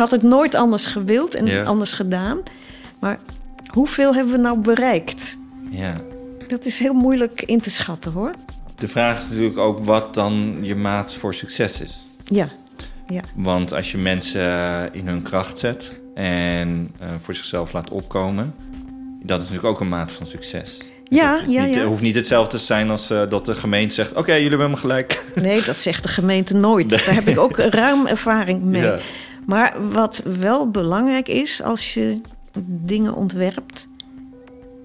had het nooit anders gewild en Ja. anders gedaan. Maar hoeveel hebben we nou bereikt? Ja. Dat is heel moeilijk in te schatten hoor. De vraag is natuurlijk ook wat dan je maat voor succes is. Ja, ja. Want als je mensen eh, in hun kracht zet en eh, voor zichzelf laat opkomen, dat is natuurlijk ook een maat van succes. Ja, ja, niet, ja. hoeft niet hetzelfde te zijn als eh, dat de gemeente zegt: Oké, jullie hebben me gelijk. Nee, dat zegt de gemeente nooit. Daar heb ik ook ruim ervaring mee. Ja. Maar wat wel belangrijk is als je dingen ontwerpt,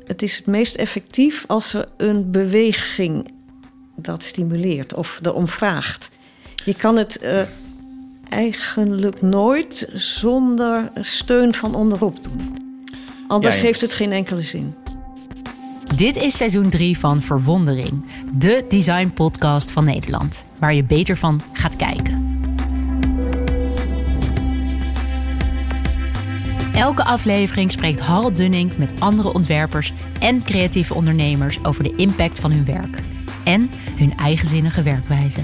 het is het meest effectief als er een beweging dat stimuleert of erom vraagt. Je kan het eh, eigenlijk nooit zonder steun van onderop doen. Anders Ja, ja. heeft het geen enkele zin. Dit is seizoen 3 van Verwondering, de design podcast van Nederland, waar je beter van gaat kijken. Elke aflevering spreekt Harold Dunning met andere ontwerpers en creatieve ondernemers over de impact van hun werk en hun eigenzinnige werkwijze.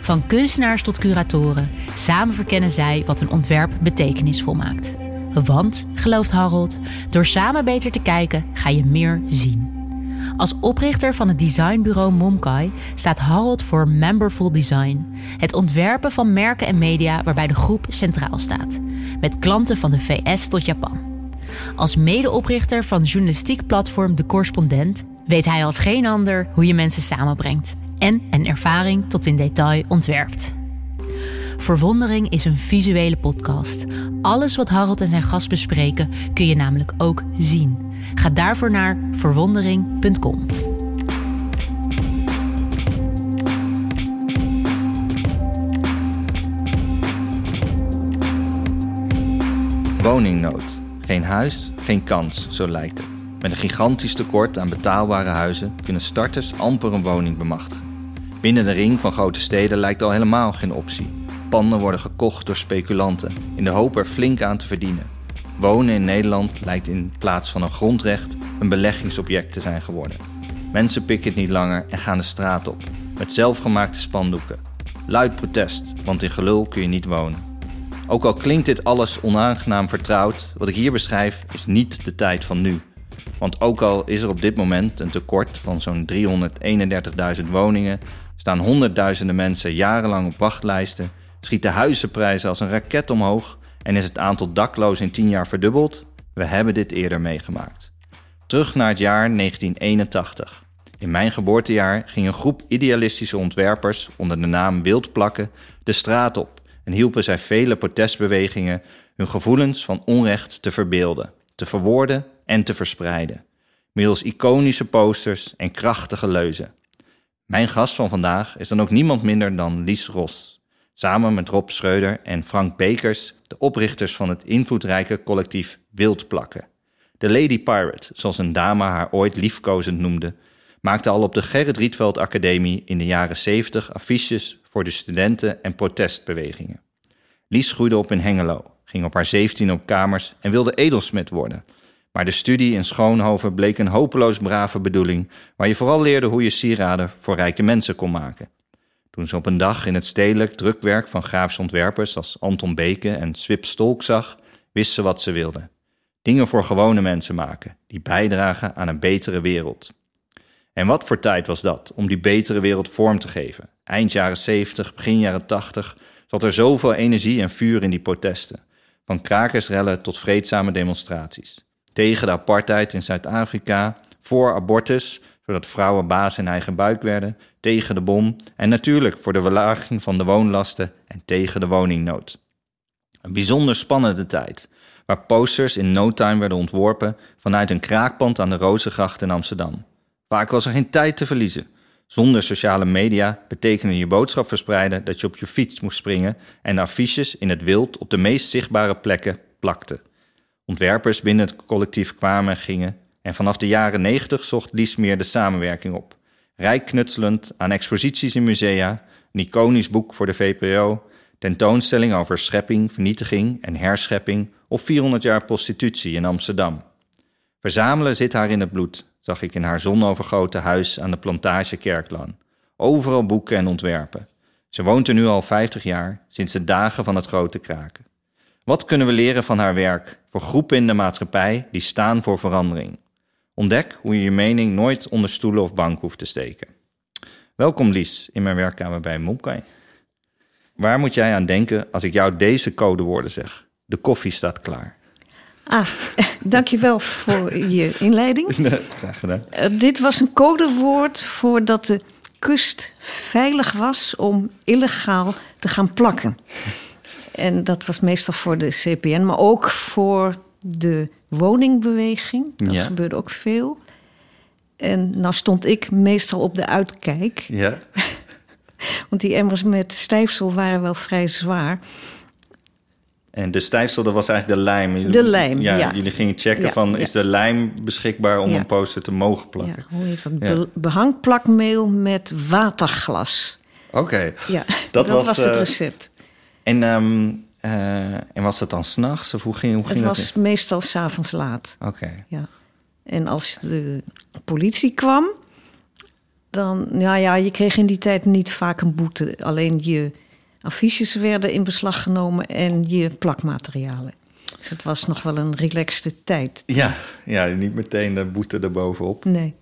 Van kunstenaars tot curatoren, samen verkennen zij wat een ontwerp betekenisvol maakt. Want, gelooft Harold, door samen beter te kijken ga je meer zien. Als oprichter van het designbureau Momkai staat Harold voor Memberful Design. Het ontwerpen van merken en media waarbij de groep centraal staat. Met klanten van de VS tot Japan. Als medeoprichter van journalistiek platform De Correspondent weet hij als geen ander hoe je mensen samenbrengt. En een ervaring tot in detail ontwerpt. Verwondering is een visuele podcast. Alles wat Harold en zijn gast bespreken kun je namelijk ook zien. Ga daarvoor naar verwondering.com. Woningnood. Geen huis, geen kans, zo lijkt het. Met een gigantisch tekort aan betaalbare huizen kunnen starters amper een woning bemachtigen. Binnen de ring van grote steden lijkt al helemaal geen optie. Panden worden gekocht door speculanten in de hoop er flink aan te verdienen. Wonen in Nederland lijkt in plaats van een grondrecht een beleggingsobject te zijn geworden. Mensen pikken het niet langer en gaan de straat op met zelfgemaakte spandoeken. Luid protest, want in gelul kun je niet wonen. Ook al klinkt dit alles onaangenaam vertrouwd, wat ik hier beschrijf is niet de tijd van nu. Want ook al is er op dit moment een tekort van zo'n 331.000 woningen, staan honderdduizenden mensen jarenlang op wachtlijsten, schieten huizenprijzen als een raket omhoog en is het aantal daklozen in 10 jaar verdubbeld, we hebben dit eerder meegemaakt. Terug naar het jaar 1981. In mijn geboortejaar ging een groep idealistische ontwerpers onder de naam Wildplakken de straat op en hielpen zij vele protestbewegingen hun gevoelens van onrecht te verbeelden, te verwoorden en te verspreiden. Middels iconische posters en krachtige leuzen. Mijn gast van vandaag is dan ook niemand minder dan Lies Ros. Samen met Rob Schreuder en Frank Bekers, de oprichters van het invloedrijke collectief Wildplakken. De Lady Pirate, zoals een dame haar ooit liefkozend noemde, maakte al op de Gerrit Rietveld Academie in de jaren 70 affiches voor de studenten- en protestbewegingen. Lies groeide op in Hengelo, ging op haar 17 op kamers en wilde edelsmid worden. Maar de studie in Schoonhoven bleek een hopeloos brave bedoeling, waar je vooral leerde hoe je sieraden voor rijke mensen kon maken. Toen ze op een dag in het stedelijk drukwerk van grafische ontwerpers als Anton Beke en Swip Stolk zag, wist ze wat ze wilde. Dingen voor gewone mensen maken, die bijdragen aan een betere wereld. En wat voor tijd was dat om die betere wereld vorm te geven? Eind jaren 70, begin jaren 80 zat er zoveel energie en vuur in die protesten. Van krakersrellen tot vreedzame demonstraties. Tegen de apartheid in Zuid-Afrika, voor abortus, zodat vrouwen baas in eigen buik werden, tegen de bom en natuurlijk voor de verlaging van de woonlasten en tegen de woningnood. Een bijzonder spannende tijd, waar posters in no time werden ontworpen vanuit een kraakpand aan de Rozengracht in Amsterdam. Vaak was er geen tijd te verliezen. Zonder sociale media betekende je boodschap verspreiden dat je op je fiets moest springen en affiches in het wild op de meest zichtbare plekken plakte. Ontwerpers binnen het collectief kwamen en gingen en vanaf de jaren 90 zocht Lies meer de samenwerking op. Rijk knutselend aan exposities in musea, een iconisch boek voor de VPRO, tentoonstelling over schepping, vernietiging en herschepping of 400 jaar prostitutie in Amsterdam. Verzamelen zit haar in het bloed, zag ik in haar zonovergoten huis aan de plantage Kerklaan. Overal boeken en ontwerpen. Ze woont er nu al 50 jaar, sinds de dagen van het grote kraken. Wat kunnen we leren van haar werk voor groepen in de maatschappij die staan voor verandering? Ontdek hoe je je mening nooit onder stoelen of bank hoeft te steken. Welkom Lies in mijn werkkamer bij Mokai. Waar moet jij aan denken als ik jou deze codewoorden zeg? De koffie staat klaar. Ah, dankjewel voor je inleiding. Graag gedaan. Uh, dit was een codewoord voor dat de kust veilig was om illegaal te gaan plakken. En dat was meestal voor de CPN, maar ook voor de woningbeweging. Dat Ja. gebeurde ook veel. En nou stond ik meestal op de uitkijk. Ja. Want die emmers met stijfsel waren wel vrij zwaar. En de stijfsel, dat was eigenlijk de lijm. Jullie- De lijm, ja. Jullie gingen checken Ja, van, is de lijm beschikbaar om een poster te mogen plakken? Ja, hoe heet dat? Be- behangplakmeel met waterglas. Oké. Ja, Dat dat, was, was, het eh, recept. En, ehm, eh, en was het dan s'nachts of hoe ging, hoe ging Het dat? was meestal s'avonds laat. Oké. Ja. En als de politie kwam, dan, nou ja, je kreeg in die tijd niet vaak een boete. Alleen je affiches werden in beslag genomen en je plakmaterialen. Dus het was nog wel een relaxte tijd. Ja, ja, niet meteen de boete erbovenop. Nee.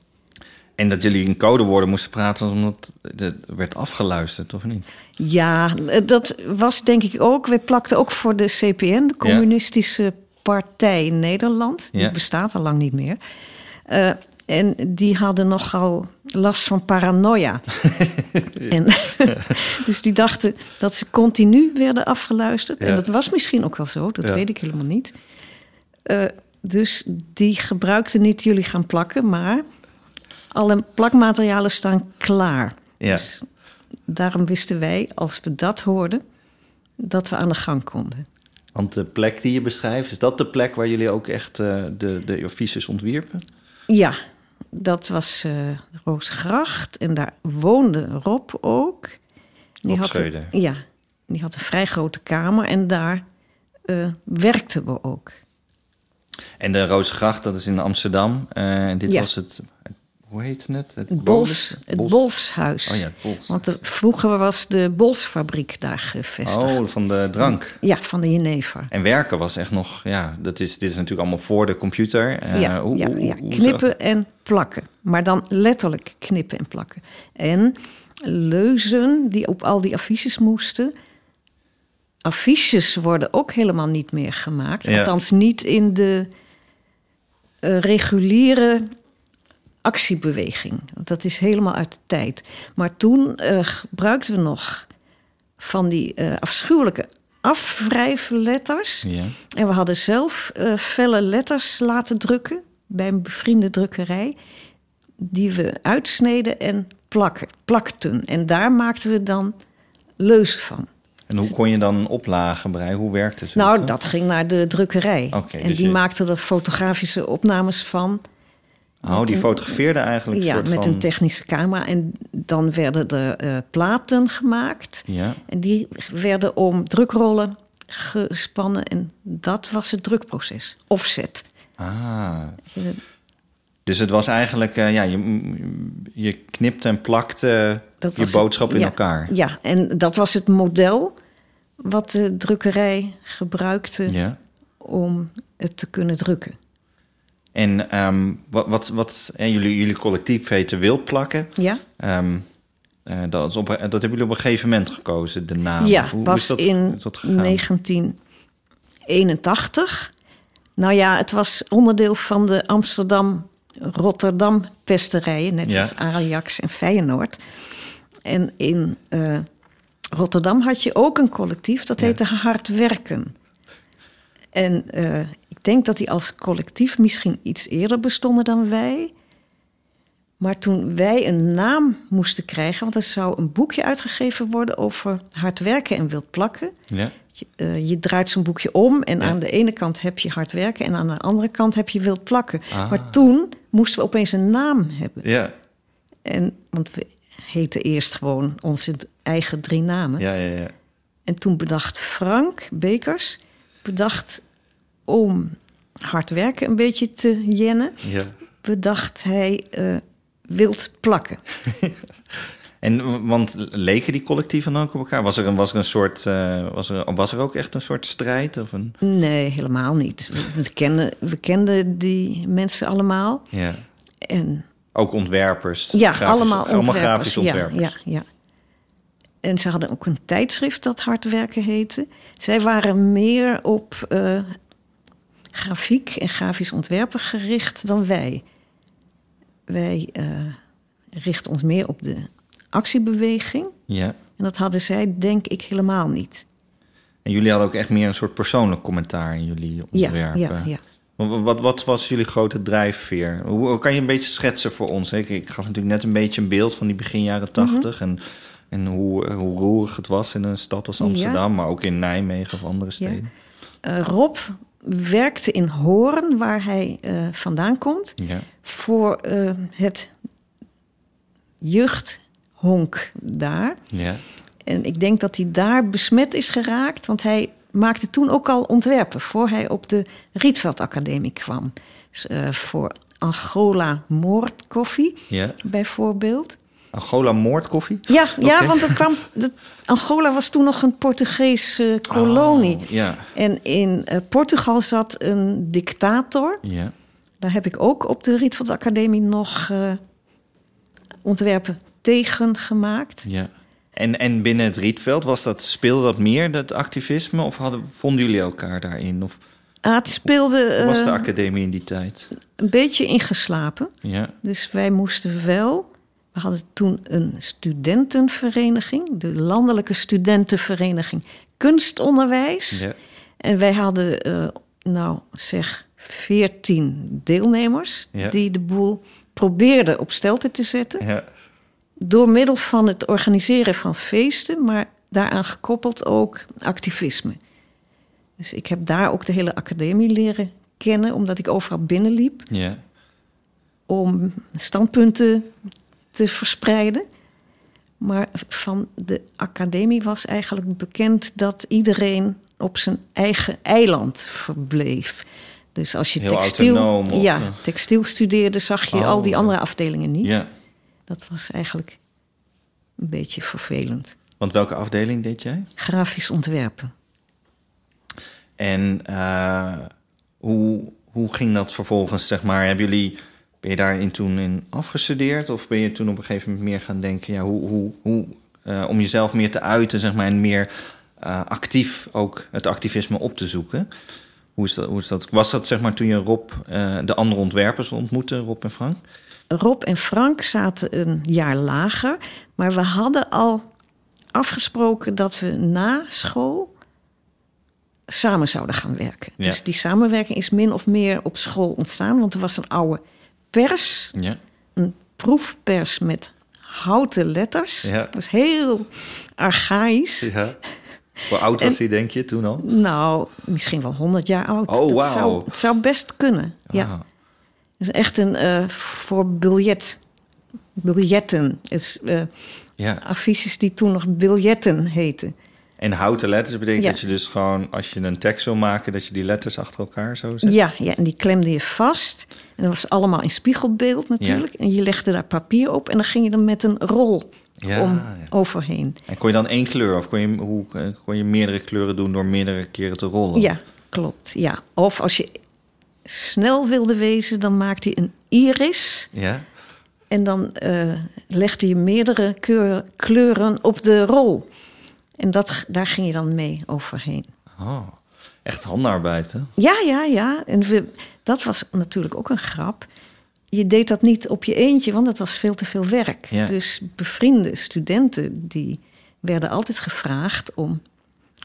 En dat jullie in codewoorden moesten praten omdat het werd afgeluisterd, of niet? Ja, dat was denk ik ook. We plakten ook voor de CPN, de Communistische Partij in Nederland. Die Ja. bestaat al lang niet meer. Eh, en die hadden nogal last van paranoia. en, dus die dachten dat ze continu werden afgeluisterd. Ja. En dat was misschien ook wel zo, dat weet ik helemaal niet. Eh, dus die gebruikten niet jullie gaan plakken, maar alle plakmaterialen staan klaar. Ja. Dus daarom wisten wij, als we dat hoorden, dat we aan de gang konden. Want de plek die je beschrijft, is dat de plek waar jullie ook echt eh, de, de affiches ontwierpen? Ja, dat was eh Roosgracht en daar woonde Rob ook. Die Rob had. Een, ja, die had een vrij grote kamer en daar eh, werkten we ook. En de Rozengracht, dat is in Amsterdam. En dit Ja. was het, hoe heet het? Het, Het, Bols- Bols, het Bolshuis. Oh ja, het Bols. Want er- vroeger was de Bolsfabriek daar gevestigd. Oh, van de drank. Ja, van de Jenever. En werken was echt nog, ja, dat is, dit is natuurlijk allemaal voor de computer. Eh, ja, hoe- ja, hoe- ja. hoe zag- knippen en plakken. Maar dan letterlijk knippen en plakken. En leuzen die op al die affiches moesten. Affiches worden ook helemaal niet meer gemaakt. Althans niet in de eh, reguliere actiebeweging. Dat is helemaal uit de tijd. Maar toen eh, gebruikten we nog van die eh, afschuwelijke afwrijfletters. Ja. En we hadden zelf eh, felle letters laten drukken bij een bevriende drukkerij. Die we uitsneden en plakken, plakten. En daar maakten we dan leuzen van. En hoe kon je dan oplagen breien? Hoe werkte ze? Nou, dat ging naar de drukkerij. En dus die je- maakten er fotografische opnames van. Oh, die fotografeerde eigenlijk Ja, soort met van... een technische camera. En dan werden er eh, platen gemaakt. Ja, En die werden om drukrollen gespannen. En dat was het drukproces. Offset. ah. Dus het was eigenlijk, eh, ja, je, je knipt en plakt eh, je boodschap het- in elkaar. Ja, en dat was het model wat de drukkerij gebruikte Ja. om het te kunnen drukken. En ehm, wat, wat, wat en jullie, jullie collectief heette Wildplakken. Ja, Ehm eh, dat, is op, dat hebben jullie op een gegeven moment gekozen, de naam. ja Hoe- hoe pas is dat, in is dat gegaan? 1981. Nou ja, het was onderdeel van de Amsterdam-Rotterdam pesterijen, net Ja. zoals Ajax en Feyenoord. En in eh, Rotterdam had je ook een collectief, dat Ja. heette Hard Werken. En eh, denk dat die als collectief misschien iets eerder bestonden dan wij. Maar toen wij een naam moesten krijgen, want er zou een boekje uitgegeven worden over hard werken en wild plakken. Ja. Je, eh, je draait zo'n boekje om en Ja. aan de ene kant heb je hard werken en aan de andere kant heb je wild plakken. Ah. Maar toen moesten we opeens een naam hebben. Ja, En, want we heten eerst gewoon onze eigen drie namen. ja, ja, ja. En toen bedacht Frank Bekers, bedacht om hard werken een beetje te jennen, ja. bedacht hij eh, wild plakken. En want leken die collectieven dan ook op elkaar? Was er een, was er een soort, uh, was, er, was er ook echt een soort strijd? Of een... Nee, helemaal niet. We, kenden, we kenden die mensen allemaal. Ja. En, ook ontwerpers? Ja, allemaal grafische ontwerpers? Ja, ja, ja. En ze hadden ook een tijdschrift dat Hard Werken heette. Zij waren meer op uh, grafiek en grafisch ontwerpen gericht dan wij. Wij uh, richten ons meer op de actiebeweging. Ja. En dat hadden zij, denk ik, helemaal niet. En jullie hadden ook echt meer een soort persoonlijk commentaar in jullie ontwerpen. Ja, ja, ja. Wat, wat, was jullie grote drijfveer? Hoe kan je een beetje schetsen voor ons? Ik, ik gaf natuurlijk net een beetje een beeld van die begin jaren tachtig. en, en hoe, hoe roerig het was in een stad als Amsterdam, maar ook in Nijmegen of andere steden. Uh, Rob werkte in Hoorn, waar hij uh, vandaan komt, ja. voor uh, het jeugdhonk daar. Ja. En ik denk dat hij daar besmet is geraakt, want hij maakte toen ook al ontwerpen voor hij op de Rietveld Academie kwam. Dus, uh, voor Angola moordkoffie, ja. bijvoorbeeld. Angola moordkoffie? Ja, okay. ja want dat kwam, dat, Angola was toen nog een Portugese kolonie. Oh, ja. En in uh, Portugal zat een dictator. Ja. Daar heb ik ook op de Rietveld Academie nog uh, ontwerpen tegen gemaakt. Ja. En, en binnen het Rietveld, was dat, speelde dat meer, dat activisme? Of hadden, vonden jullie elkaar daarin? Of, ah, het speelde... Hoe was de academie in die tijd? Een beetje ingeslapen. Ja. Dus wij moesten wel... We hadden toen een studentenvereniging. De Landelijke Studentenvereniging Kunstonderwijs. Ja. En wij hadden, uh, nou zeg, veertien deelnemers... Ja. die de boel probeerden op stelte te zetten. Ja. Door middel van het organiseren van feesten, maar daaraan gekoppeld ook activisme. Dus ik heb daar ook de hele academie leren kennen, omdat ik overal binnenliep. Ja. Om standpunten te verspreiden. Maar van de academie was eigenlijk bekend dat iedereen op zijn eigen eiland verbleef. Dus als je Heel textiel, autonoom, of, ja, uh... textiel studeerde, zag je Oh, al die ja. andere afdelingen niet. ja. Dat was eigenlijk een beetje vervelend. Want welke afdeling deed jij? Grafisch ontwerpen. En uh, hoe, hoe ging dat vervolgens, zeg maar? Hebben jullie, ben je daarin toen in afgestudeerd? Of ben je toen op een gegeven moment meer gaan denken... Ja, hoe, hoe, hoe, uh, om jezelf meer te uiten, zeg maar... en meer uh, actief ook het activisme op te zoeken? Hoe is dat, hoe is dat? Was dat zeg maar toen je Rob, de andere ontwerpers ontmoette, Rob en Frank? Rob en Frank zaten een jaar lager, maar we hadden al afgesproken dat we na school samen zouden gaan werken. Ja. Dus die samenwerking is min of meer op school ontstaan, want er was een oude pers, Ja. een proefpers met houten letters. Ja. Dat is heel archaïs. ja. Hoe oud was hij, denk je, toen al? Nou, misschien wel 100 jaar oud. Oh, wauw. zou, het zou best kunnen. Ja. Het is echt een uh, voor biljet. Biljetten. Het is uh, Ja. affiches die toen nog biljetten heten. En houten letters betekent Ja. dat je dus gewoon, als je een tekst wil maken, dat je die letters achter elkaar zo zet? Ja, ja, en die klemde je vast. En dat was allemaal in spiegelbeeld natuurlijk. En je legde daar papier op en dan ging je er met een rol Ja, om ja. overheen. En kon je dan één kleur of kon je, hoe, eh, kon je meerdere kleuren doen door meerdere keren te rollen? Ja, klopt. Ja. Of als je snel wilde wezen, dan maakte je een iris. Ja? En dan uh, legde je meerdere keur, kleuren op de rol. En dat, daar ging je dan mee overheen. Oh, echt handarbeid, hè? Ja, ja, ja. En we, dat was natuurlijk ook een grap. Je deed dat niet op je eentje, want dat was veel te veel werk. Ja. Dus bevriende studenten die werden altijd gevraagd om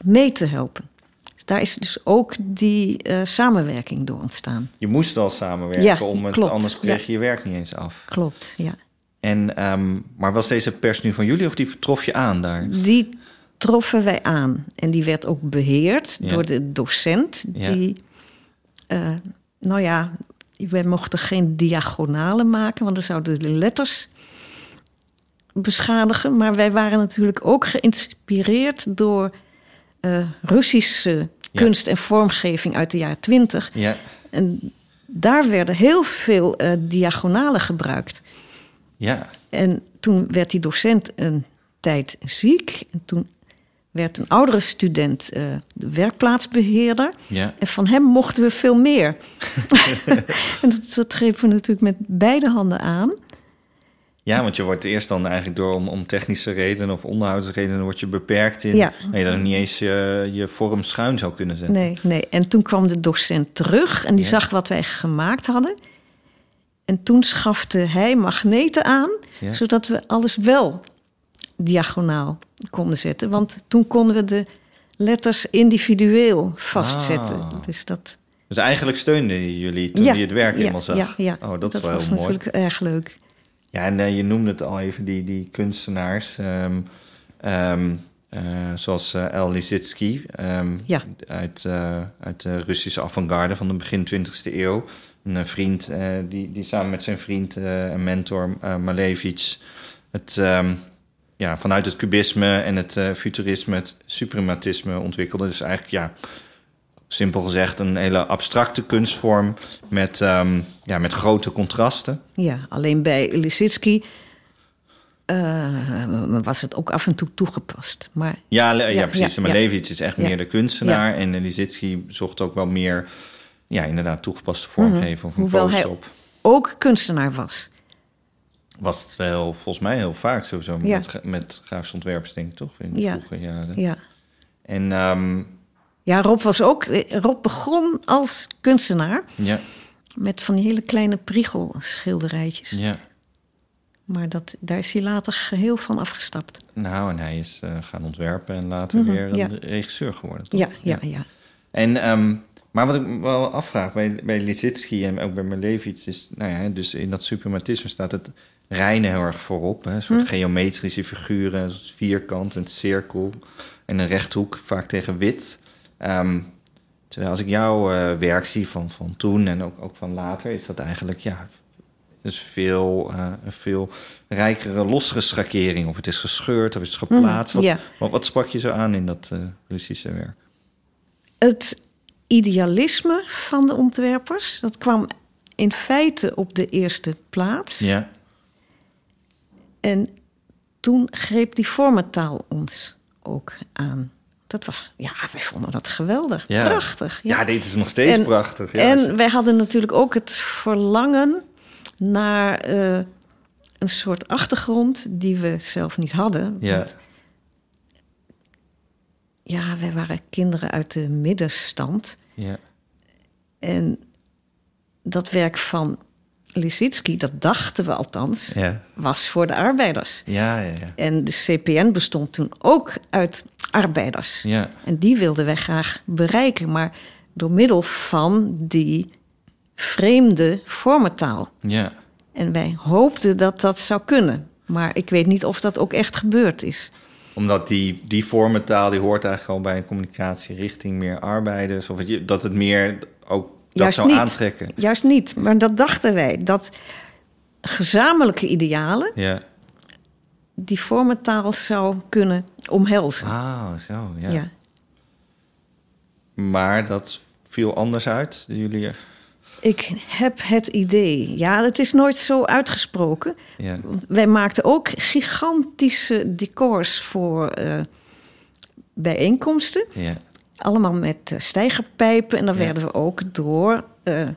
mee te helpen. Dus daar is dus ook die uh, samenwerking door ontstaan. Je moest al samenwerken, Ja, om het, klopt. anders kreeg Ja. je je werk niet eens af. Klopt, ja. En, ehm, maar was deze pers nu van jullie of die trof je aan daar? Die troffen wij aan. En die werd ook beheerd Ja. door de docent. Ja. Die, uh, nou ja, wij mochten geen diagonalen maken, want dan zouden de letters beschadigen. Maar wij waren natuurlijk ook geïnspireerd door uh, Russische kunst en vormgeving uit de jaren twintig. Ja, En daar werden heel veel uh, diagonalen gebruikt. ja. En toen werd die docent een tijd ziek. En toen werd een oudere student uh, de werkplaatsbeheerder. Ja. En van hem mochten we veel meer. en dat, dat grepen we natuurlijk met beide handen aan. Ja, want je wordt eerst dan eigenlijk door om, om technische redenen of onderhoudsredenen word je beperkt in Ja. dat je dan niet eens je, je vorm schuin zou kunnen zetten. Nee, nee. En toen kwam de docent terug en die Ja. zag wat wij gemaakt hadden. En toen schafte hij magneten aan, Ja. zodat we alles wel diagonaal konden zetten. Want toen konden we de letters individueel vastzetten. Ah. Dus dat. Dus eigenlijk steunden jullie toen ja, je het werk ja, helemaal zag. Ja, ja. Oh, dat, is wel was heel mooi. natuurlijk erg leuk. Ja, en eh, je noemde het al even, die, die kunstenaars. ehm, ehm, eh, zoals eh El Lissitzky ehm, Ja. uit, eh, uit de Russische avant-garde van de begin 20e eeuw. Een eh, vriend eh, die, die samen met zijn vriend eh, en mentor eh, Malevich... Het, ehm, ja, vanuit het cubisme en het eh, futurisme, het suprematisme ontwikkelde. Dus eigenlijk, ja, simpel gezegd, een hele abstracte kunstvorm met, ehm, ja, met grote contrasten. Ja, alleen bij Lissitzky eh, was het ook af en toe toegepast. Maar Ja, ja, Ja, precies. ja, maar. Levits is echt meer de kunstenaar. En Lissitzky zocht ook wel meer, ja, inderdaad, toegepaste vormgeving. Of een Mhm. Hoewel hij- op. ook kunstenaar was. Was het wel, volgens mij heel vaak sowieso Ja. met, met grafische ontwerpers, denk ik, toch? In de Ja. vroege jaren. Ja. En ehm, Ja, Rob was ook. Rob begon als kunstenaar ja, met van die hele kleine priegelschilderijtjes. ja. Maar dat, daar is hij later geheel van afgestapt. Nou, en hij is eh, gaan ontwerpen en later Mhm, weer ja. regisseur geworden. toch? Ja, ja, ja. En, ehm, maar wat ik me wel afvraag bij, bij Lissitzky en ook bij Malevich is, nou ja, dus in dat suprematisme staat het reine heel erg voorop. Hè? Een soort Hm. geometrische figuren, een vierkant, een cirkel en een rechthoek, vaak tegen wit. Ehm, terwijl als ik jouw eh, werk zie van, van toen en ook, ook van later, is dat eigenlijk, ja, dus veel, eh, een veel rijkere, lossere schakering. Of het is gescheurd of het is geplaatst. Mhm, Wat, ja. wat, wat sprak je zo aan in dat eh, Russische werk? Het idealisme van de ontwerpers, dat kwam in feite op de eerste plaats. Ja. En toen greep die vormentaal ons ook aan. Dat was, ja, wij vonden dat geweldig. Ja. Prachtig. Ja, dit is nog steeds En- prachtig. Ja. En wij hadden natuurlijk ook het verlangen naar eh, een soort achtergrond die we zelf niet hadden. Ja. Want, ja, wij waren kinderen uit de middenstand. ja. En dat werk van Lissitzky, dat dachten we althans, Ja. was voor de arbeiders. Ja, ja, ja. En de CPN bestond toen ook uit arbeiders. Ja, En die wilden wij graag bereiken, maar door middel van die vreemde vormentaal. ja. En wij hoopten dat dat zou kunnen. Maar ik weet niet of dat ook echt gebeurd is. Omdat die, die vormentaal, die hoort eigenlijk al bij een communicatie richting meer arbeiders. Of het dat het meer ook Juist zou niet. aantrekken. Juist niet, maar dat dachten wij. Dat gezamenlijke idealen Ja. die vormentaal zou kunnen omhelzen. Ah, zo, ja. ja. Maar dat viel anders uit, jullie... Ik heb het idee. Ja, het is nooit zo uitgesproken. Ja, wij maakten ook gigantische decors voor eh, bijeenkomsten. ja, Allemaal met eh, stijgerpijpen. En dan Ja. werden we ook door eh,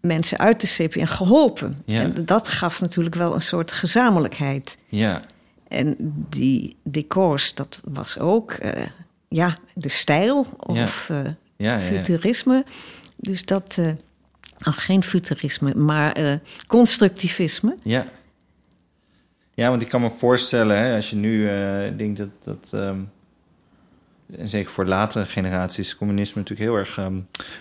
mensen uit de CPN geholpen. Ja. En dat gaf natuurlijk wel een soort gezamenlijkheid. ja, En die decors, dat was ook eh, ja, de stijl of ja, ja, ja. futurisme. Dus dat, nou, geen futurisme, maar constructivisme. Ja. Ja, want ik kan me voorstellen, hè, als je nu denkt dat... dat ehm, en zeker voor latere generaties is communisme natuurlijk heel erg ehm,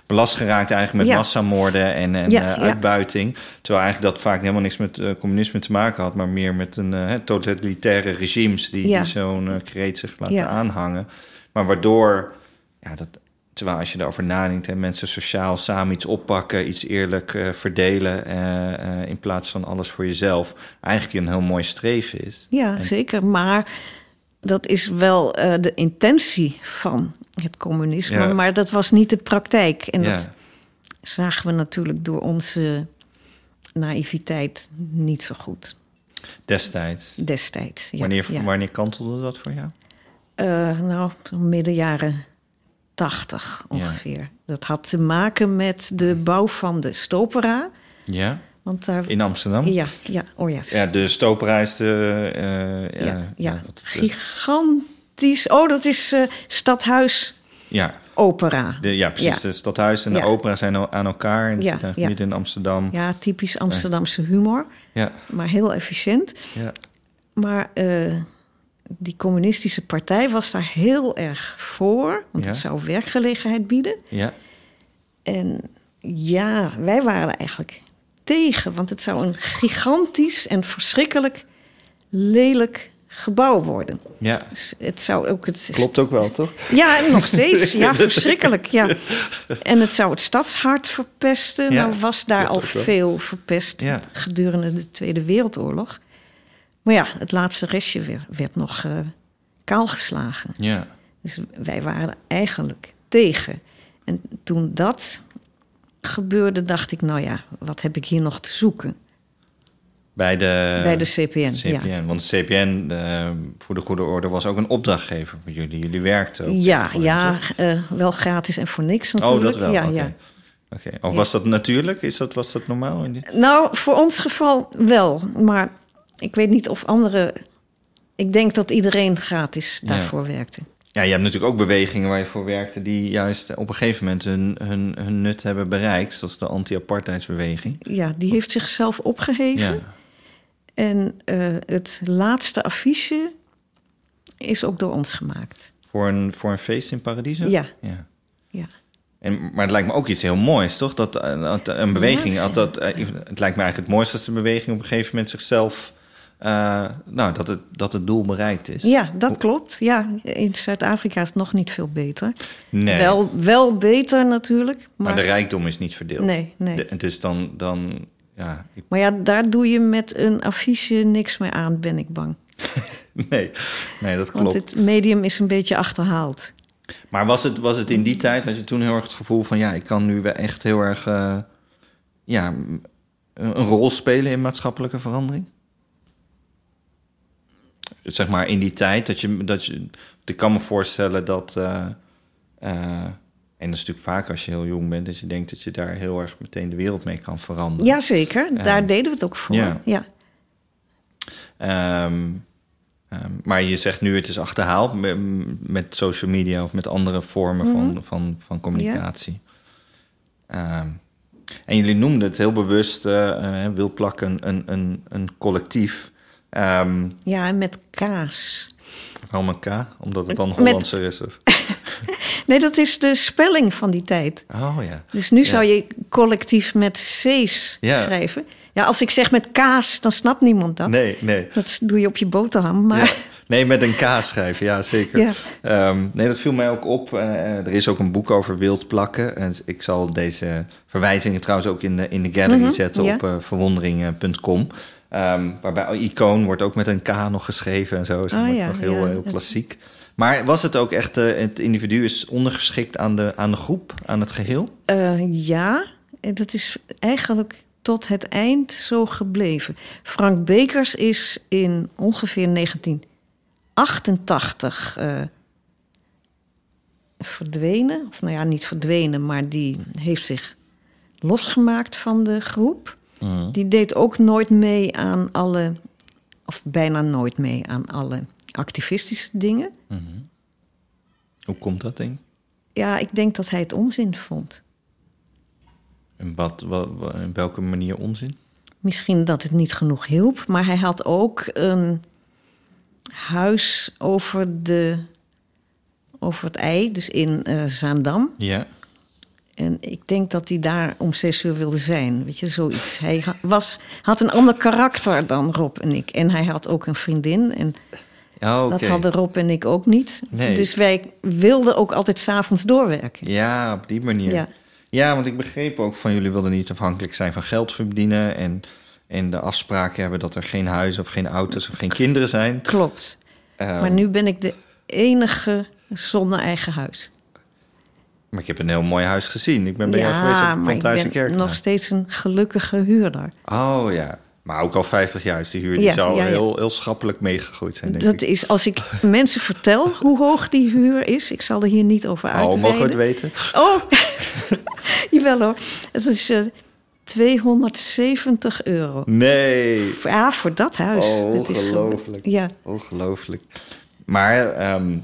belast geraakt eigenlijk met Ja. massamoorden en, en Ja, eh, ja. uitbuiting. Terwijl eigenlijk dat vaak helemaal niks met eh, communisme te maken had, maar meer met een eh, totalitaire regimes die, zo'n kreet zich laten aanhangen. Maar waardoor, ja, dat, terwijl als je erover nadenkt, hè, mensen sociaal samen iets oppakken, iets eerlijk verdelen in plaats van alles voor jezelf, eigenlijk een heel mooi streven is. Ja, En- zeker. Maar dat is wel eh, de intentie van het communisme. Ja. Maar dat was niet de praktijk. En ja. dat zagen we natuurlijk door onze naïviteit niet zo goed. Destijds. destijds. Ja, wanneer, wanneer kantelde dat voor jou? Eh, nou, midden jaren tachtig ongeveer. Dat had te maken met de bouw van de Stopera. Ja, Want daar... in Amsterdam? Ja, ja, oh ja. Ja, de de... eh, ja, ja, ja. wat het, eh, gigantisch. Oh, dat is eh, Stadhuis ja, Opera. de, ja, precies. Ja. De stadhuis en de opera zijn aan elkaar. En zit eigenlijk midden in Amsterdam. Ja, typisch Amsterdamse humor, Ja, maar heel efficiënt. ja. Maar die communistische partij was daar heel erg voor, want het zou werkgelegenheid bieden. ja. En ja, wij waren eigenlijk tegen, want het zou een gigantisch en verschrikkelijk lelijk gebouw worden. ja. Dus het zou ook het Klopt ook wel, toch? Ja, nog steeds. Ja, verschrikkelijk. Ja. En het zou het stadshart verpesten. Ja, nou was daar al veel verpest Ja. gedurende de Tweede Wereldoorlog. Maar ja, het laatste restje werd, werd nog eh kaalgeslagen. Ja. Dus wij waren eigenlijk tegen. En toen dat gebeurde, dacht ik, nou ja, wat heb ik hier nog te zoeken? Bij de, Bij de CPN, CPN. ja. Want de CPN, eh, voor de goede orde, was ook een opdrachtgever voor jullie. Jullie werkten ook. Ja, ja eh, wel gratis en voor niks Oh, natuurlijk. dat wel. Ja, oké. ja. Oké. Of Ja. was dat natuurlijk? Is dat, was dat normaal? Nou, voor ons geval wel. Maar ik weet niet of anderen. Ik denk dat iedereen gratis Ja. daarvoor werkte. Ja, je hebt natuurlijk ook bewegingen waar je voor werkte... die juist op een gegeven moment hun, hun, hun nut hebben bereikt. Zoals de anti-apartheidsbeweging. Ja, die heeft zichzelf opgeheven. Ja. En eh, het laatste affiche is ook door ons gemaakt. Voor een, voor een feest in Paradiso? Ja. ja. Ja. En, maar het lijkt me ook iets heel moois, toch? Dat, eh, dat een beweging, Ja, dat, dat, eh, het lijkt me eigenlijk het mooiste als de beweging op een gegeven moment zichzelf, eh, nou, dat het, dat het doel bereikt is. Ja, dat klopt. Ja, in Zuid-Afrika is het nog niet veel beter. Nee, Wel, wel beter natuurlijk. maar, Maar, de rijkdom is niet verdeeld. Nee, nee. De- dus dan, dan ja, ik- maar ja, daar doe je met een affiche niks meer aan, ben ik bang. nee, nee, dat Want klopt. het medium is een beetje achterhaald. Maar was het, was het in die tijd, had je toen heel erg het gevoel van... ja, ik kan nu wel echt heel erg eh, ja, een rol spelen in maatschappelijke verandering? Zeg maar in die tijd dat je... Dat je ik kan me voorstellen dat... eh, eh, en dat is natuurlijk vaak als je heel jong bent... dat je denkt dat je daar heel erg meteen de wereld mee kan veranderen. Jazeker, daar Ja. deden we het ook voor. Ja. Ja. Ehm, ehm, maar je zegt nu het is achterhaald met, met social media of met andere vormen van, van, van communicatie. Ehm, en jullie noemden het heel bewust, eh, wil plakken, een, een, een collectief. Ehm ja, en met kaas. waarom een K? Omdat het dan Met- Hollandser is? Of? Nee, dat is de spelling van die tijd. Oh ja. Dus nu Ja. zou je collectief met C's Ja. schrijven. Ja, als ik zeg met kaas, dan snapt niemand dat. Nee, nee. Dat doe je op je boterham. Maar Ja. Nee, met een K schrijven, ja zeker. Ja. Ehm, nee, dat viel mij ook op. Eh, er is ook een boek over wild plakken. En ik zal deze verwijzingen trouwens ook in de, in de gallery Mhm, zetten ja. op eh, verwondering.com. Ehm, waarbij icoon wordt ook met een K nog geschreven en zo. Dus dat ja, nog heel, ja. heel klassiek. Maar was het ook echt, eh, het individu is ondergeschikt aan de, aan de groep, aan het geheel? eh, ja, dat is eigenlijk tot het eind zo gebleven. Frank Bekers is in ongeveer 1988 eh, verdwenen. Of nou ja, niet verdwenen, maar die heeft zich losgemaakt van de groep. Die deed ook nooit mee aan alle, of bijna nooit mee aan alle activistische dingen. Hoe komt dat, denk je? Ja, ik denk dat hij het onzin vond. En wat, wat, wat- in welke manier onzin? Misschien dat het niet genoeg hielp, maar hij had ook een huis over, de, over het ei, dus in eh, Zaandam. Ja. En ik denk dat hij daar om zes uur wilde zijn. Weet je, zoiets. Hij was, had een ander karakter dan Rob en ik. En hij had ook een vriendin. En Ja, oké. dat hadden Rob en ik ook niet. Nee. Dus wij wilden ook altijd s'avonds doorwerken. Ja, op die manier. Ja. Ja. want ik begreep ook van jullie wilden niet afhankelijk zijn van geld verdienen en, en de afspraken hebben dat er geen huizen of geen auto's of geen kinderen zijn. Klopt. Ehm, Maar nu ben ik de enige zonder eigen huis. Maar ik heb een heel mooi huis gezien. Ik ben bij jou geweest op ik ben Kerk. nog steeds een gelukkige huurder. Oh ja. Maar ook al 50 jaar, dus die huur die Ja, zou ja, ja. Heel, heel schappelijk meegegroeid zijn, denk Dat ik. is als ik mensen vertel hoe hoog die huur is. Ik zal er hier niet over Oh, uitweiden. mogen we het weten? Oh, jawel hoor. Het is eh 270 euro. Nee. Ja, voor dat huis. Oh, is ongelooflijk. Ja, Ongelooflijk. Maar ehm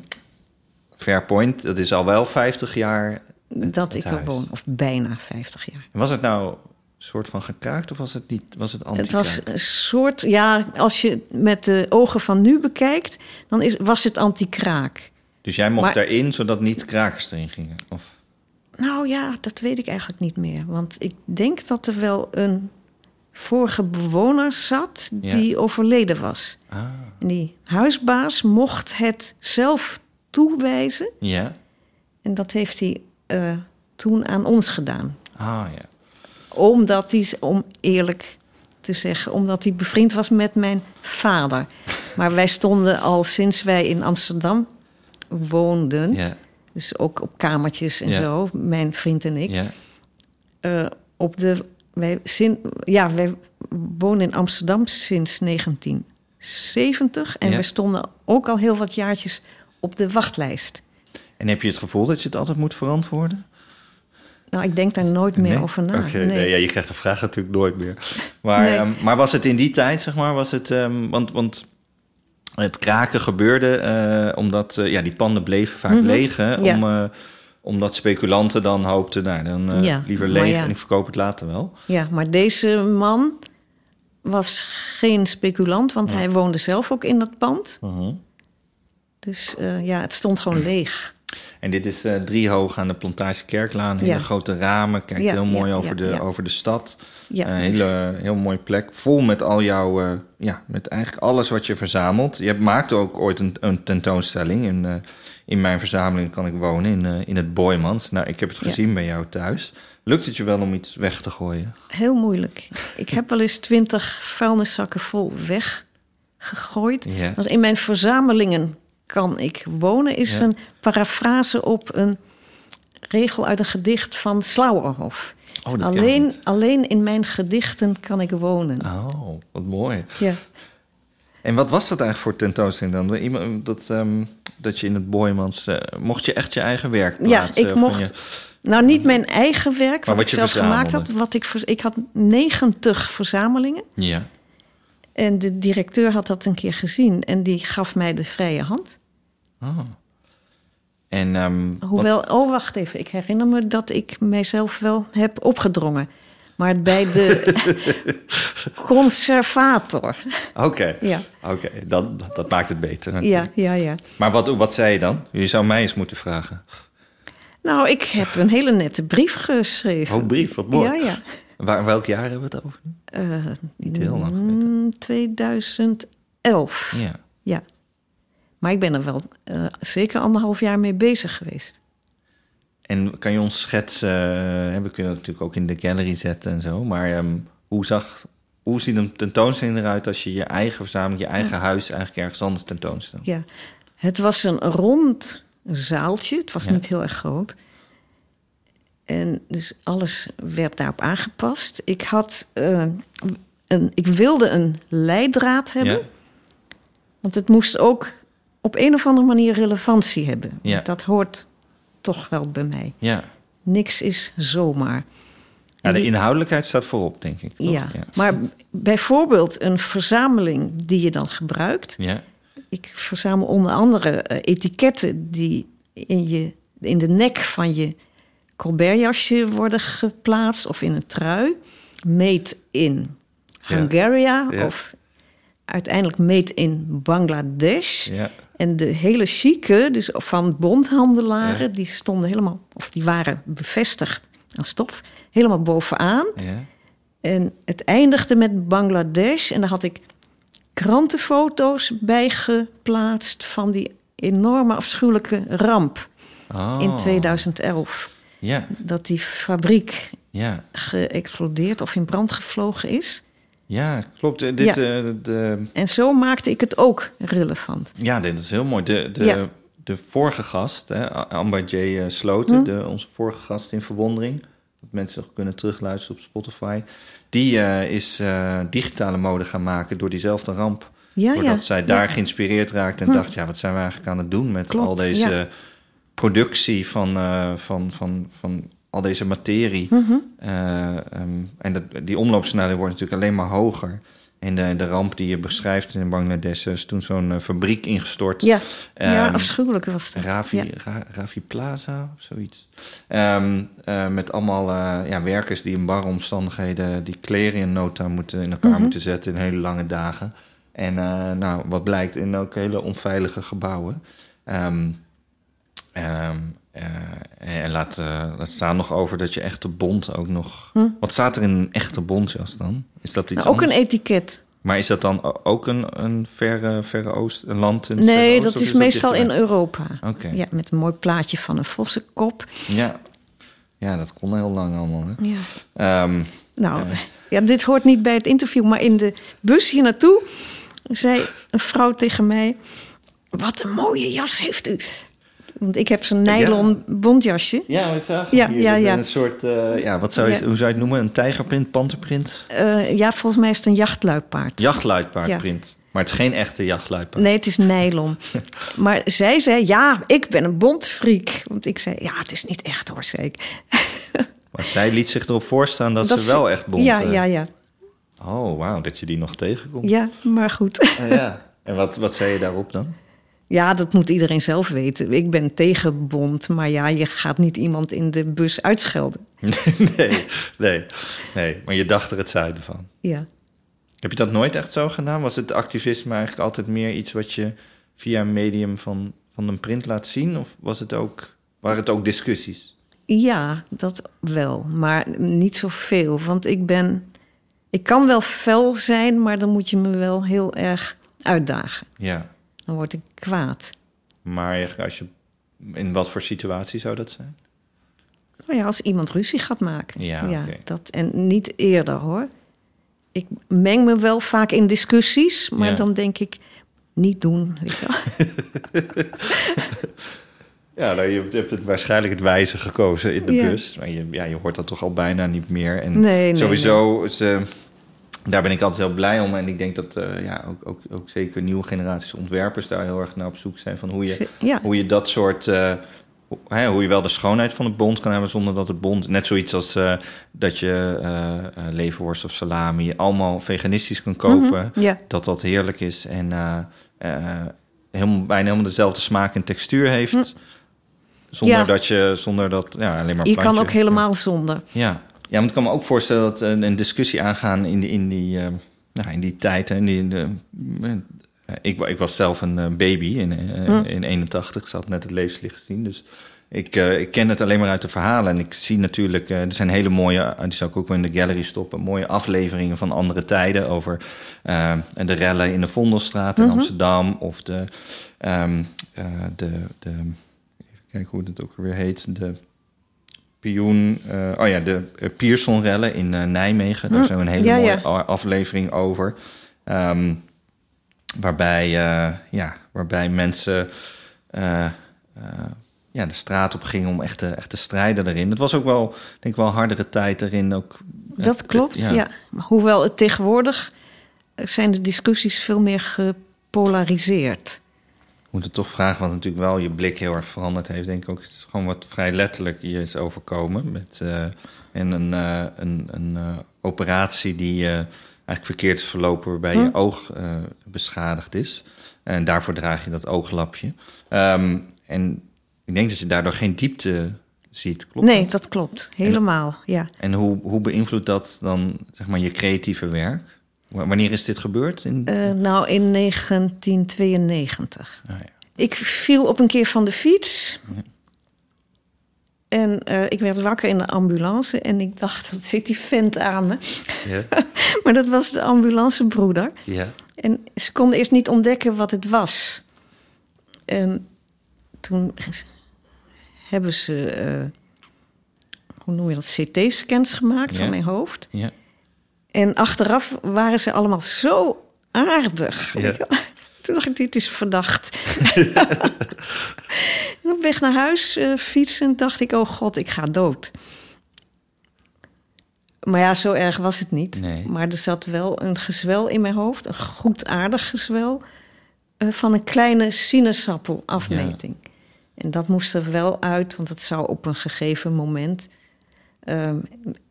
Fairpoint, dat is al wel 50 jaar. dat het ik er woon. Of bijna 50 jaar. Was het nou een soort van gekraakt of was het niet? Was het anti Het was een soort, ja, als je met de ogen van nu bekijkt, dan is, was het anti-kraak. Dus jij mocht daarin zodat niet krakers erin gingen? Of? Nou ja, dat weet ik eigenlijk niet meer. Want ik denk dat er wel een vorige bewoner zat Ja. die overleden was. Ah, En die huisbaas mocht het zelf toewijzen. ja. En dat heeft hij eh, toen aan ons gedaan. Ah, ja. Omdat hij, om eerlijk te zeggen, omdat hij bevriend was met mijn vader. Maar wij stonden al sinds wij in Amsterdam woonden, Ja, dus ook op kamertjes en Ja. zo, mijn vriend en ik, ja. eh, op de, wij, zin, ja, wij wonen in Amsterdam sinds 1970 en we stonden ook al heel wat jaartjes op de wachtlijst. En heb je het gevoel dat je het altijd moet verantwoorden? Nou, ik denk daar nooit meer Nee? over na. Oké, nee. ja, je krijgt de vraag natuurlijk nooit meer. Maar, Nee. ehm, maar was het in die tijd, zeg maar, was het... ehm, want, want het kraken gebeurde eh, omdat eh, ja, die panden bleven vaak Mhm. leeg. Hè, Ja. om, eh, omdat speculanten dan hoopten, nou, dan Ja, liever leeg ja. en ik verkoop het later wel. Ja, maar deze man was geen speculant, want hij woonde zelf ook in dat pand. Mhm. Dus eh, ja, het stond gewoon leeg. En dit is eh drie hoog aan de Plantage Kerklaan. Hele Ja. grote ramen, kijkt Ja, heel mooi ja, over, de, over de stad. Ja, een dus- hele heel mooie plek. Vol met al jouw, eh, ja, met eigenlijk alles wat je verzamelt. Je maakte ook ooit een, een tentoonstelling. In, eh, in mijn verzameling kan ik wonen, in, eh, in het Boymans. Nou, ik heb het gezien bij jou thuis. Lukt het je wel om iets weg te gooien? Heel moeilijk. Ik heb wel eens twintig vuilniszakken vol weggegooid. Ja. Want in mijn verzamelingen kan ik wonen is Ja. een parafrase op een regel uit een gedicht van Slauerhoff. Oh, ik alleen, alleen in mijn gedichten kan ik wonen. Oh, wat mooi. Ja. En wat was dat eigenlijk voor tentoonstelling dan? Iemand, dat, ehm, dat je in het Boymans... eh, mocht je echt je eigen werk Ja, plaatsen? ik Of van mocht- je- Nou, niet mijn eigen werk, Maar wat, wat ik zelf gemaakt had. Wat ik, ik had 90 verzamelingen. Ja. En de directeur had dat een keer gezien. En die gaf mij de vrije hand. Oh. En, ehm, wat- Hoewel, oh wacht even. Ik herinner me dat ik mijzelf wel heb opgedrongen. Maar bij de conservator. Oké, Ja, oké, dat, dat- dat maakt het beter. ja, ja, ja. Maar wat, wat zei je dan? Je zou mij eens moeten vragen. Nou, ik heb een hele nette brief geschreven. Oh, brief, wat mooi. Ja, ja. Waar, welk jaar hebben we het over? Eh, Niet heel lang geleden. mm, 2011. Ja. Ja. Maar ik ben er wel eh, zeker anderhalf jaar mee bezig geweest. En kan je ons schetsen, hè, we kunnen het natuurlijk ook in de gallery zetten en zo, maar ehm, hoe, zag, hoe ziet een tentoonstelling eruit als je je eigen verzameling, je eigen huis eigenlijk ergens anders tentoonstelt? Ja. Het was een rond zaaltje. Het was Ja. niet heel erg groot. En dus alles werd daarop aangepast. Ik had eh, een, ik wilde een leidraad hebben. Ja? Want het moest ook op een of andere manier relevantie hebben. Ja. Dat hoort toch wel bij mij. Ja. Niks is zomaar. ja, de inhoudelijkheid staat voorop, denk ik. toch? Ja. maar bijvoorbeeld een verzameling die je dan gebruikt. Ja. Ik verzamel onder andere eh, etiketten die in, je, in de nek van je colbertjasje worden geplaatst of in een trui. Made in. Hungaria Ja. of uiteindelijk made in Bangladesh. Ja. En de hele chique, dus van bondhandelaren, die stonden helemaal, of die waren bevestigd aan stof, helemaal bovenaan. Ja. En het eindigde met Bangladesh. En daar had ik krantenfoto's bij geplaatst van die enorme afschuwelijke ramp Oh. in 2011. Ja, Dat die fabriek ja. geëxplodeerd of in brand gevlogen is. Ja, klopt. Eh, Dit, Ja. eh, de, En zo maakte ik het ook relevant. ja, dit is heel mooi. De, de, Ja. de vorige gast, hè, Amber J. eh, Sloten, Hm? de, onze vorige gast in Verwondering, dat mensen nog kunnen terugluisteren op Spotify. Die is digitale mode gaan maken door diezelfde ramp. Ja, Doordat zij daar geïnspireerd raakte en Hm. dacht... ja, wat zijn we eigenlijk aan het doen met Klopt, al deze. Productie van, eh, van, van, van al deze materie. Mhm. Eh, ehm, en dat, die omloopsnelheid wordt natuurlijk alleen maar hoger. En de, de ramp die je beschrijft in Bangladesh is toen zo'n eh, fabriek ingestort. Ja, ja Ehm, afschuwelijk was dat. Ravi, Ja. Ra- Ravi Plaza of zoiets. Ehm, eh, met allemaal ja, werkers die in barre omstandigheden die kleren in nota moeten in elkaar Mhm. moeten zetten in hele lange dagen. En nou, wat blijkt in ook hele onveilige gebouwen. Ehm, eh, en laat, eh, laat staan nog over dat je echte bond ook nog. Hm. Wat staat er in een echte bontjas dan? Is dat iets Nou, ook een etiket. Maar is dat dan ook een, een verre, verre oost, een land in Nee, dat is meestal in? Europa. Oké. Ja, met een mooi plaatje van een vossenkop. Ja. ja, dat kon heel lang allemaal. Hè? Ja. Ehm, Nou, Eh. ja, dit hoort niet bij het interview, maar in de bus hier naartoe zei een vrouw tegen mij: Wat een mooie jas heeft u. Want ik heb zo'n nylon bontjasje. ja, we zagen Ja, hier ja, ja. een soort, eh, ja, wat zou je, Ja. hoe zou je het noemen? Een tijgerprint, panterprint? Eh, ja, volgens mij is het een jachtluipaard. Jachtluipaardprint. Maar het is geen echte jachtluipaard. Nee, het is nylon. maar zij zei: Ja, ik ben een bontfreak. Want ik zei: Ja, het is niet echt hoor, ik. Maar zij liet zich erop voorstaan dat, Dat ze wel echt bont... ja, eh, ja, ja. Oh, wauw, dat je die nog tegenkomt. Ja, maar goed. Ah, ja. En wat, wat zei je daarop dan? Ja, dat moet iedereen zelf weten. Ik ben tegen bont, maar ja, je gaat niet iemand in de bus uitschelden. nee, nee, nee. Maar je dacht er het zuiden van. Ja. Heb je dat nooit echt zo gedaan? Was het activisme eigenlijk altijd meer iets wat je via een medium van, van een print laat zien? Of was het ook, waren het ook discussies? Ja, dat wel, maar niet zoveel. Want ik ben. Ik kan wel fel zijn, maar dan moet je me wel heel erg uitdagen. Ja. Dan word ik kwaad. Maar als je, in wat voor situatie zou dat zijn? Nou ja, als iemand ruzie gaat maken. Ja, dat, en niet eerder hoor. Ik meng me wel vaak in discussies, maar Ja. dan denk ik. Niet doen. Weet je. Ja, nou, je hebt het waarschijnlijk het wijze gekozen in de Ja. bus. Maar je, ja, je hoort dat toch al bijna niet meer. En Nee, nee, sowieso, eh, daar ben ik altijd heel blij om. En ik denk dat eh, ja, ook, ook, ook zeker nieuwe generaties ontwerpers daar heel erg naar op zoek zijn. Van hoe je, ja. hoe je dat soort... eh, hoe- hè, hoe je wel de schoonheid van het bond kan hebben zonder dat het bond... Net zoiets als eh, dat je leverworst of salami allemaal veganistisch kan kopen. Mhm, ja. Dat dat heerlijk is en helemaal, bijna helemaal dezelfde smaak en textuur heeft. Zonder Hm. Ja. dat je, zonder dat, ja, alleen maar Je kan ook helemaal zonder. Ja. Ja, want ik kan me ook voorstellen dat een, een discussie aangaan in die, in die, eh, nou, in die tijd. hè, In die, de, eh, ik, ik was zelf een eh, baby in, eh, Hm. in 81, ze had net het levenslicht gezien. Dus ik, eh, ik ken het alleen maar uit de verhalen. En ik zie natuurlijk, eh, er zijn hele mooie, eh, die zou ik ook wel in de gallery stoppen, mooie afleveringen van andere tijden over eh, de rellen in de Vondelstraat in Mhm. Amsterdam. Of de, ehm, eh, de, de, even kijken hoe het ook weer heet, de Eh, oh ja, de uh, Pierson-rellen in eh, Nijmegen. Daar Hm, zijn we een hele ja, mooie ja. aflevering over. Ehm, waarbij, eh, ja, waarbij mensen eh, eh, ja, de straat op gingen om echt te, echt te strijden erin. Het was ook wel, denk ik wel, hardere tijd erin. Ook, Dat eh, klopt, ja. Maar Hoewel het tegenwoordig eh, zijn de discussies veel meer gepolariseerd. Moet het toch vragen, want natuurlijk wel je blik heel erg veranderd heeft. Denk ik ook, het is gewoon wat vrij letterlijk je is overkomen. Met eh, en een, eh, een, een eh, operatie die eigenlijk verkeerd is verlopen, waarbij je Hm. oog beschadigd is. En daarvoor draag je dat ooglapje. Ehm, en ik denk dat je daardoor geen diepte ziet, klopt nee, dat? dat klopt. Helemaal, ja. En hoe, hoe beïnvloedt dat dan zeg maar, je creatieve werk? Wanneer is dit gebeurd? In... Eh, nou, in 1992. Ah, ja. Ik viel op een keer van de fiets. En eh, ik werd wakker in de ambulance en ik dacht, wat zit die vent aan me? Ja, Maar dat was de ambulancebroeder. ja. En ze konden eerst niet ontdekken wat het was. En toen hebben ze, eh, hoe noem je dat, CT-scans gemaakt van mijn hoofd. ja. En achteraf waren ze allemaal zo aardig. Ja. Toen dacht ik, dit is verdacht. en op weg naar huis uh, fietsen dacht ik, oh god, ik ga dood. Maar ja, zo erg was het niet. Nee. Maar er zat wel een gezwel in mijn hoofd, een goedaardig gezwel, eh, van een kleine sinaasappelafmeting. En dat moest er wel uit, want het zou op een gegeven moment ehm,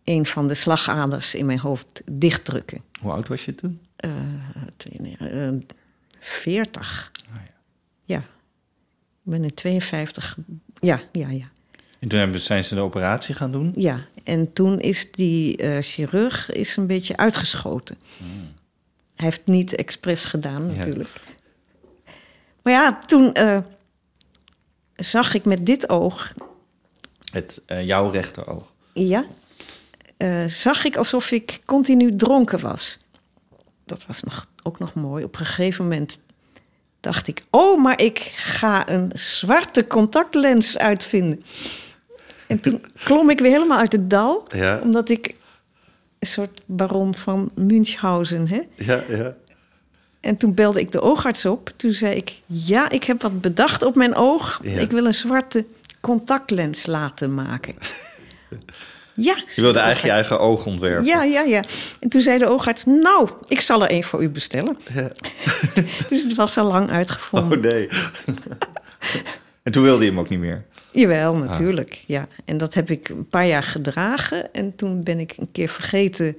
een van de slagaders in mijn hoofd dichtdrukken. Hoe oud was je toen? Eh, twee- eh, 40. Oh, ja. Ja. Ik ben in 52. Ja, ja, ja. En toen zijn ze de operatie gaan doen? Ja, en toen is die eh, chirurg is een beetje uitgeschoten. Hij heeft niet expres gedaan, Hmm. Ja. natuurlijk. Maar ja, toen eh, zag ik met dit oog, Het, eh, jouw rechteroog. Ja, eh, zag ik alsof ik continu dronken was. Dat was nog, ook nog mooi. Op een gegeven moment dacht ik, oh, maar ik ga een zwarte contactlens uitvinden. En toen klom ik weer helemaal uit het dal. Ja. Omdat ik een soort baron van Münchhausen, hè? Ja, ja. En toen belde ik de oogarts op. Toen zei ik, ja, ik heb wat bedacht op mijn oog. Ja. Ik wil een zwarte contactlens laten maken. Ja. Je wilde eigenlijk je eigen oog ontwerpen. Ja, ja, ja. En toen zei de oogarts, nou, ik zal er een voor u bestellen. dus het was al lang uitgevonden. Oh nee. en toen wilde je hem ook niet meer. Jawel, Ah. natuurlijk. Ja. En dat heb ik een paar jaar gedragen. En toen ben ik een keer vergeten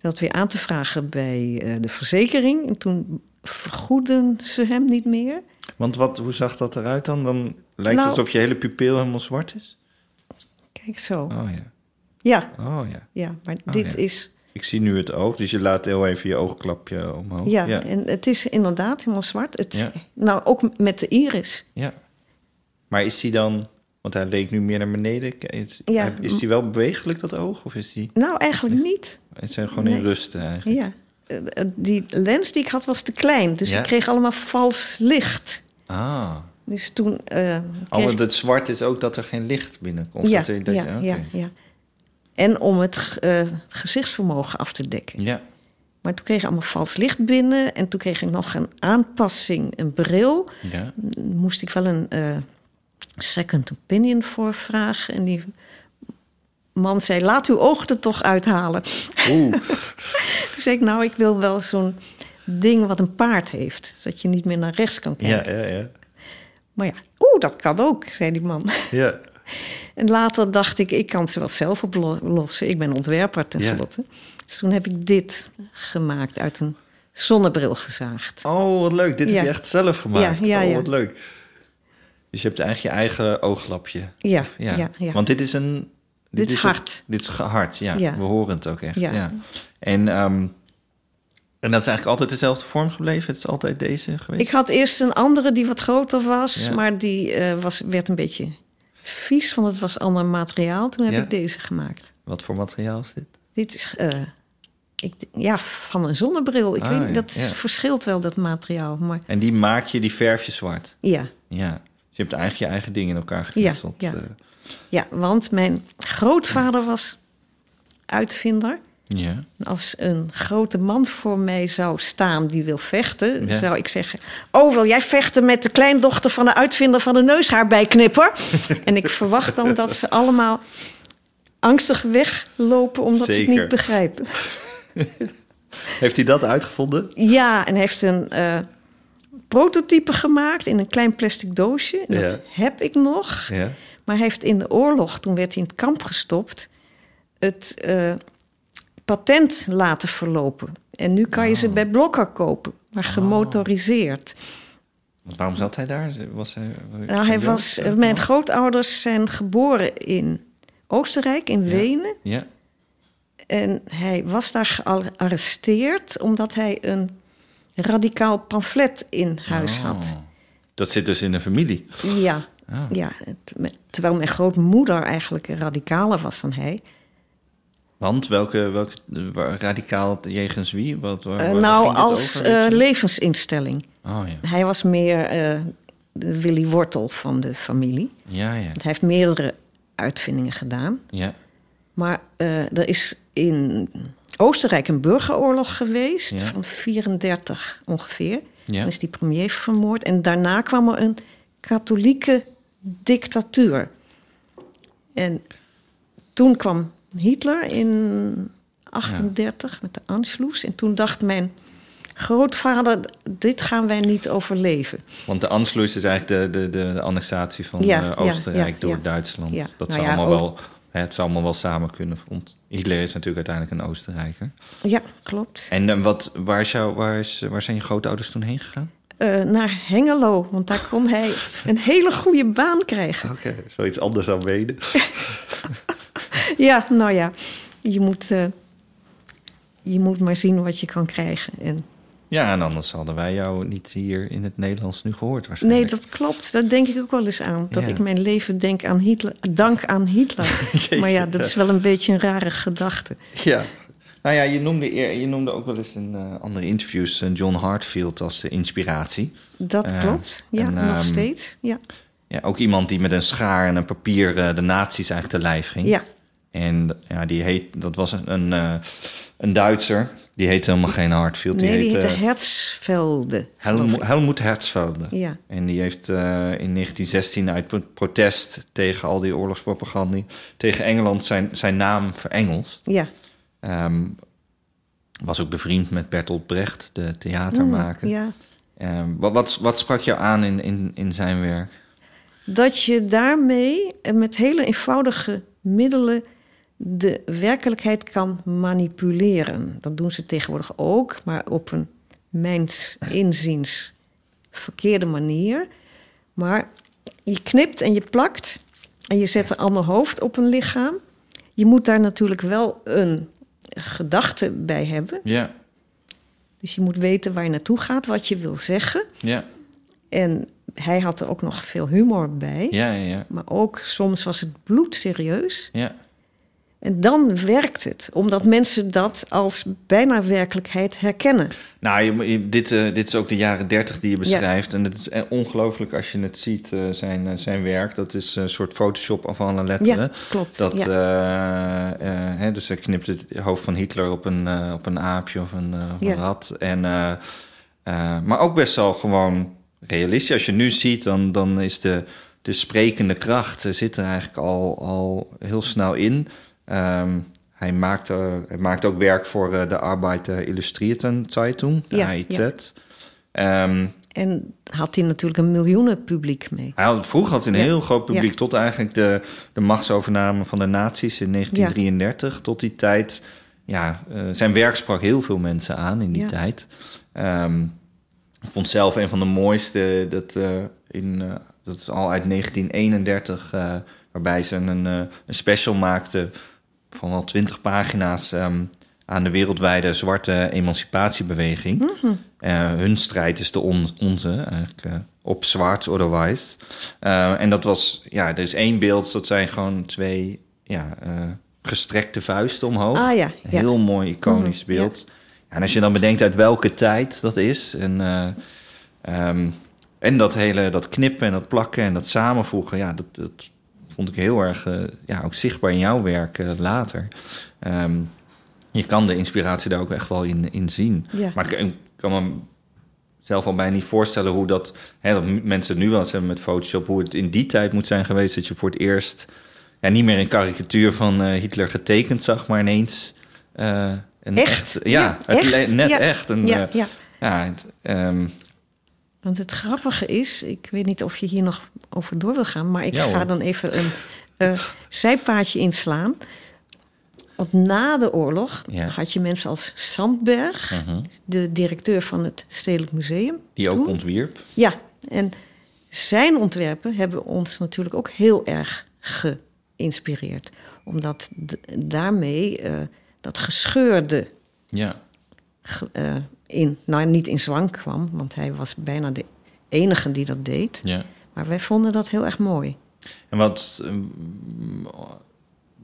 dat weer aan te vragen bij eh, de verzekering. En toen vergoeden ze hem niet meer. Want wat, hoe zag dat eruit dan? Dan lijkt Nou- het alsof je hele pupil helemaal zwart is. Kijk zo. Oh ja. Ja, Oh ja. ja maar Oh, dit ja. is... Ik zie nu het oog, dus je laat heel even je oogklapje omhoog. Ja, ja. en het is inderdaad helemaal zwart. Het, Ja. Nou, ook met de iris. Ja. Maar is die dan, want hij leek nu meer naar beneden. Is, Ja. is die wel bewegelijk, dat oog? Of is die, Nou, eigenlijk niet. het zijn gewoon in Nee. rust eigenlijk? Ja. Eh, eh, Die lens die ik had was te klein. Dus Ja. ik kreeg allemaal vals licht. Ah. Dus toen eh, Oh, want het zwart is ook dat er geen licht binnenkomt. ja, dat dat ja, ja, ja. En om het eh, gezichtsvermogen af te dekken. Ja. Maar toen kreeg ik allemaal vals licht binnen. En toen kreeg ik nog een aanpassing, een bril. ja. Moest ik wel een eh, second opinion voor vragen. En die man zei, laat uw oog er toch uithalen. Oeh. Toen zei ik, nou, ik wil wel zo'n ding wat een paard heeft. Zodat je niet meer naar rechts kan ja, kijken. ja, ja. Maar ja, oeh, dat kan ook, zei die man. Ja. En later dacht ik, ik kan ze wel zelf oplossen. Ik ben ontwerper tenslotte. Dus toen heb ik dit gemaakt uit een zonnebril gezaagd. Oh, wat leuk. Dit heb je echt zelf gemaakt. Ja, ja, oh, ja. wat leuk. Dus je hebt eigenlijk je eigen ooglapje. Ja, Ja. ja. Want dit is een... Dit is een- hard. dit is hard, ja. Ja. We horen het ook echt. Ja. Ja. En, ehm, en dat is eigenlijk altijd dezelfde vorm gebleven? Het is altijd deze geweest? Ik had eerst een andere die wat groter was, Ja. maar die eh, was, werd een beetje vies, want het was ander materiaal. Toen heb Ja. ik deze gemaakt. Wat voor materiaal is dit? Dit is eh, ik, ja, van een zonnebril. Ik Ah, weet, ja, dat ja. verschilt wel, dat materiaal. Maar En die maak je, die verf je zwart? ja, Ja. Dus je hebt eigenlijk je eigen dingen in elkaar Ja, geknutseld. ja. eh. ja, want mijn grootvader was uitvinder. Ja. Als een grote man voor mij zou staan die wil vechten, Ja. zou ik zeggen: Oh, wil jij vechten met de kleindochter van de uitvinder van de neushaarbijknipper? en ik verwacht dan dat ze allemaal angstig weglopen omdat ze het niet begrijpen. Heeft hij dat uitgevonden? Ja, en heeft een eh, prototype gemaakt in een klein plastic doosje. Dat Ja. heb ik nog. Ja. Maar hij heeft in de oorlog, toen werd hij in het kamp gestopt, het eh, patent laten verlopen. En nu kan je ze bij Blokker kopen, maar gemotoriseerd. Want waarom zat hij daar? Was hij, Nou, hij was, mijn grootouders zijn geboren in Oostenrijk, in Wenen. Ja. En hij was daar gearresteerd omdat hij een radicaal pamflet in huis had. Oh. Dat zit dus in de familie. Ja, ja, terwijl mijn grootmoeder eigenlijk een radicale was dan hij. Want welke, welke radicaal jegens wie? Wat, waar, Eh, nou, als over, eh, levensinstelling. Oh ja. Hij was meer eh, de Willy Wortel van de familie. Ja, ja. Hij heeft meerdere uitvindingen gedaan. Ja. Maar er is in Oostenrijk een burgeroorlog geweest Ja. van 34 ongeveer. Ja. Dan is die premier vermoord. En daarna kwam er een katholieke dictatuur. En toen kwam Hitler in 38 met de Anschluss. En toen dacht mijn grootvader, dit gaan wij niet overleven. Want de Anschluss is eigenlijk de, de, de annexatie van Ja, Oostenrijk ja, door. Duitsland. Dat Nou zou allemaal ook- wel, het zou allemaal wel samen kunnen. Want Hitler is natuurlijk uiteindelijk een Oostenrijker. Ja, klopt. En eh, wat, waar, is jou, waar, is, waar zijn je grootouders toen heen gegaan? Eh, naar Hengelo, want daar kon hij een hele goede baan krijgen. Oké, zoiets anders dan Wenen. Ja, nou ja, je moet, eh, je moet maar zien wat je kan krijgen. En, Ja, en anders hadden wij jou niet hier in het Nederlands nu gehoord nee, waarschijnlijk. dat klopt. Dat denk ik ook wel eens aan. Dat Ja. ik mijn leven denk aan Hitler, dank aan Hitler. Maar ja, dat is wel een beetje een rare gedachte. Ja. Nou ja, je noemde, je noemde ook wel eens in eh, andere interviews eh, John Hartfield als de inspiratie. Dat klopt. Ja, en, nog ehm, steeds. Ja. Ja, ook iemand die met een schaar en een papier de nazi's eigenlijk te lijf ging. ja, En ja, die heet, dat was een, een, eh, een Duitser. Die heette helemaal geen Hartfield. nee, die heette heette Herzvelde. geloof Helmo- ik. Helmoet. Ja, En die heeft eh, in 1916 uit pro- protest tegen al die oorlogspropaganda... tegen Engeland zijn, zijn naam verengelst. ja. Ehm, was ook bevriend met Bertolt Brecht, de theatermaker. Mm, ja. Ehm, wat, wat, wat sprak jou aan in, in, in zijn werk? Dat je daarmee eh, met hele eenvoudige middelen de werkelijkheid kan manipuleren. Dat doen ze tegenwoordig ook, maar op een mijns inziens verkeerde manier. Maar je knipt en je plakt en je zet een ander hoofd op een lichaam. Je moet daar natuurlijk wel een gedachte bij hebben. Ja, Dus je moet weten waar je naartoe gaat, wat je wil zeggen. ja, En hij had er ook nog veel humor bij. ja, ja, ja. Maar ook soms was het bloedserieus. ja. En dan werkt het, omdat mensen dat als bijna werkelijkheid herkennen. Nou, je, je- dit, eh, dit is ook de jaren dertig die je beschrijft. En het is eh, ongelooflijk als je het ziet, eh, zijn, zijn werk. Dat is een soort Photoshop af alle letteren. Ja, klopt. Dat, ja. hè, dus hij knipt het hoofd van Hitler op een, op een aapje of een, een rat. En, maar ook best wel gewoon realistisch. Als je nu ziet, dan, dan is de, de sprekende kracht zit er eigenlijk al, al heel snel in. Ehm, hij, maakt, eh, hij maakt ook werk voor eh, de Arbeiter Illustrierten Zeitung, de Ja, AIZ. ja. Ehm, En had hij natuurlijk een miljoenen publiek mee. hij had, vroeger had hij een Ja. heel groot publiek, tot eigenlijk de, de machtsovername van de nazi's in 1933. Tot die tijd, ja, eh, zijn werk sprak heel veel mensen aan in die tijd. Ehm, ik vond zelf een van de mooiste, dat, eh, in, dat is al uit 1931, eh, waarbij ze een, een special maakten van wel 20 pagina's ehm, aan de wereldwijde zwarte emancipatiebeweging. Mhm. Eh, hun strijd is de on- onze, eigenlijk eh, op zwart oder weiß. Eh, en dat was, ja, er is één beeld, dat zijn gewoon twee ja, gestrekte vuisten omhoog. Ah ja, ja. heel mooi iconisch Mhm, ja. beeld. En als je dan bedenkt uit welke tijd dat is. En, eh, ehm, en dat hele dat knippen en dat plakken en dat samenvoegen. Ja, dat, dat vond ik heel erg eh, ja, ook zichtbaar in jouw werk eh, later. Ehm, je kan de inspiratie daar ook echt wel in, in zien. Ja. Maar ik, ik kan me zelf al bijna niet voorstellen hoe dat... Hè, dat mensen nu wel eens hebben met Photoshop... hoe het in die tijd moet zijn geweest... dat je voor het eerst ja, niet meer een karikatuur van eh, Hitler getekend zag... maar ineens... eh, een Echt? ja, Ja, het echt? net Ja. echt. Een, Ja, ja. ja, het, ehm, Want het grappige is, ik weet niet of je hier nog over door wil gaan, maar ik Ja, ga dan even een eh, zijpaadje inslaan. Want na de oorlog Ja. had je mensen als Sandberg, mhm. de directeur van het Stedelijk Museum. Die ook ontwierp. Ja, en zijn ontwerpen hebben ons natuurlijk ook heel erg geïnspireerd. Omdat daarmee eh, dat gescheurde Ja. ge- eh, in, nou niet in zwang kwam, want hij was bijna de enige die dat deed. ja. Maar wij vonden dat heel erg mooi. En wat, ehm,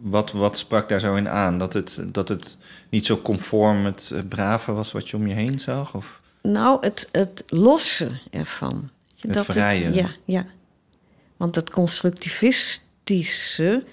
wat, wat sprak daar zo in aan? Dat het, dat het niet zo conform het brave was wat je om je heen zag? Of? Nou, het, het losse ervan. Het Dat vrije. ja, ja. Want het constructivistische,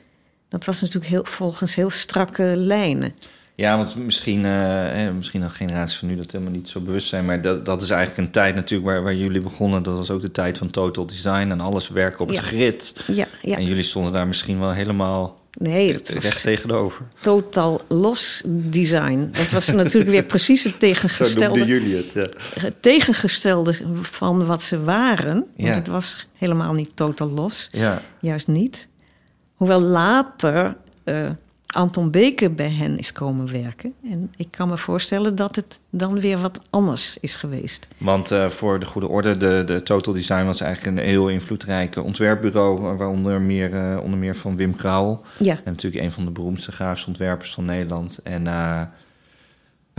dat was natuurlijk heel, volgens heel strakke lijnen. Ja, want misschien, eh, hè, misschien de generaties van nu dat helemaal niet zo bewust zijn. Maar dat, dat is eigenlijk een tijd natuurlijk waar, waar jullie begonnen. Dat was ook de tijd van total design en alles werken op Ja. het grid. Ja, ja. En jullie stonden daar misschien wel helemaal Nee, dat was Recht tegenover. totaal los design. Dat was natuurlijk weer precies het Zo tegengestelde, noemden jullie het. Ja. het tegengestelde van wat ze waren. Want Ja. het was helemaal niet totaal los. ja. Juist niet. Hoewel later eh, Anton Beke bij hen is komen werken. En ik kan me voorstellen dat het dan weer wat anders is geweest. Want eh, voor de goede orde, de, de Total Design was eigenlijk een heel invloedrijke ontwerpbureau, waaronder meer, eh, onder meer van Wim Krauwel. Ja, En natuurlijk een van de beroemdste grafische ontwerpers van Nederland. En eh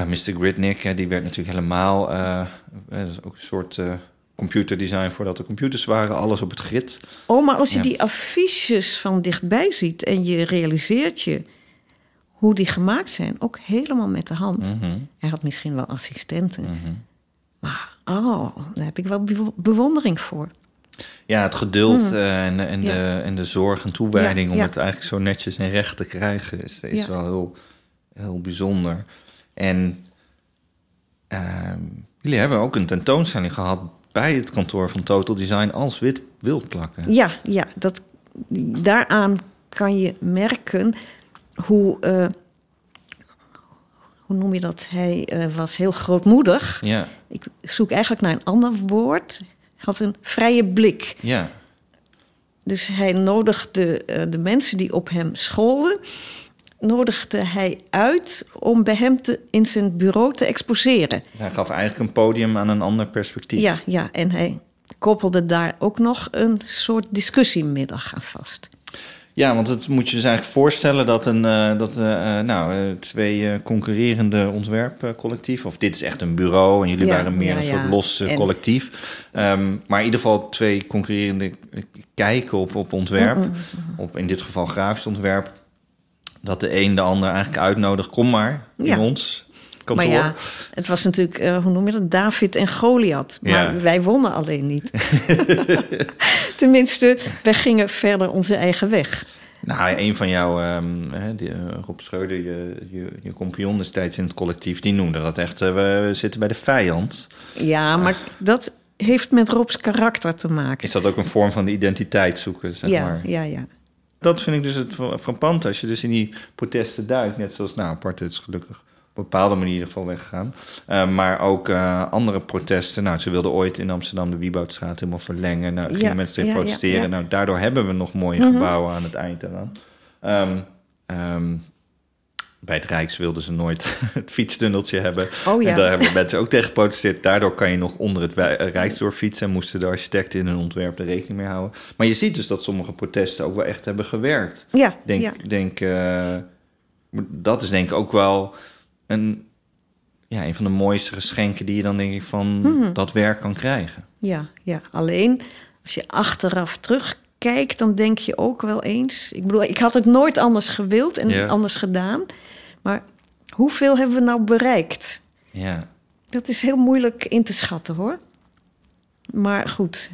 Mr. Gridnick, die werd natuurlijk helemaal... eh, eh, dat is ook een soort eh computerdesign voordat er computers waren. Alles op het grid. Oh, maar als je Ja. die affiches van dichtbij ziet en je realiseert je hoe die gemaakt zijn, ook helemaal met de hand. Mhm, Hij had misschien wel assistenten, mhm. maar oh, daar heb ik wel bewo- bewondering voor. Ja, het geduld Mhm. eh, en, en, Ja. de, en de zorg en toewijding Ja, om ja. het eigenlijk zo netjes en recht te krijgen is, wel heel, heel bijzonder. En ehm, jullie hebben ook een tentoonstelling gehad bij het kantoor van Total Design als wit wildplakken. Ja, ja dat, daaraan kan je merken hoe, eh, hoe noem je dat? Hij eh, was heel grootmoedig. Ja, Ik zoek eigenlijk naar een ander woord. Hij had een vrije blik. ja, Dus hij nodigde eh, de mensen die op hem scholden, nodigde hij uit om bij hem te, in zijn bureau te exposeren. hij gaf eigenlijk een podium aan een ander perspectief. Ja, ja, en hij koppelde daar ook nog een soort discussiemiddag aan vast. Ja, want het moet je dus eigenlijk voorstellen dat, een, eh, dat eh, eh, nou, twee concurrerende ontwerpcollectieven, of dit is echt een bureau en jullie Ja, waren meer ja, een soort ja. los collectief. Ehm, maar in ieder geval twee concurrerende kijken op, op ontwerp, Mm-mm. op in dit geval grafisch ontwerp, dat de een de ander eigenlijk uitnodigt, kom maar in ons kantoor. Maar ja, het was natuurlijk, eh, hoe noem je dat, David en Goliath. Maar Ja. wij wonnen alleen niet. Tenminste, wij gingen verder onze eigen weg. Nou, een van jouw, ehm, die, eh, Rob Schreuder, je, je, je compagnon destijds in het collectief, die noemde dat echt, eh, we zitten bij de vijand. Ja, maar dat heeft met Rob's karakter te maken. Is dat ook een vorm van de identiteit zoeken, zeg ja, maar? ja, ja. Dat vind ik dus het frappant. Als je dus in die protesten duikt, net zoals, nou, apart is gelukkig bepaalde manier in ieder geval weggegaan. Uh, maar ook uh, andere protesten. Nou, ze wilden ooit in Amsterdam de Wieboudstraat helemaal verlengen. Nou, gingen Ja, mensen tegen ja, protesteren. ja. Nou, daardoor hebben we nog mooie Mhm. gebouwen aan het eind eraan. Ehm, ehm, bij het Rijks wilden ze nooit het fietstunneltje hebben. Oh ja. En daar hebben mensen ook tegen geprotesteerd. Daardoor kan je nog onder het eh, Rijksdorp fietsen... en moesten de architecten in hun ontwerp er rekening mee houden. Maar je ziet dus dat sommige protesten ook wel echt hebben gewerkt. Ja, Denk, ja. denk, eh, dat is denk ik ook wel een, ja, een van de mooiste geschenken... die je dan denk ik van Mhm. dat werk kan krijgen. Ja, ja, alleen als je achteraf terugkijkt, dan denk je ook wel eens. Ik bedoel, ik had het nooit anders gewild en Ja. anders gedaan. Maar hoeveel hebben we nou bereikt? Ja, Dat is heel moeilijk in te schatten hoor. Maar goed,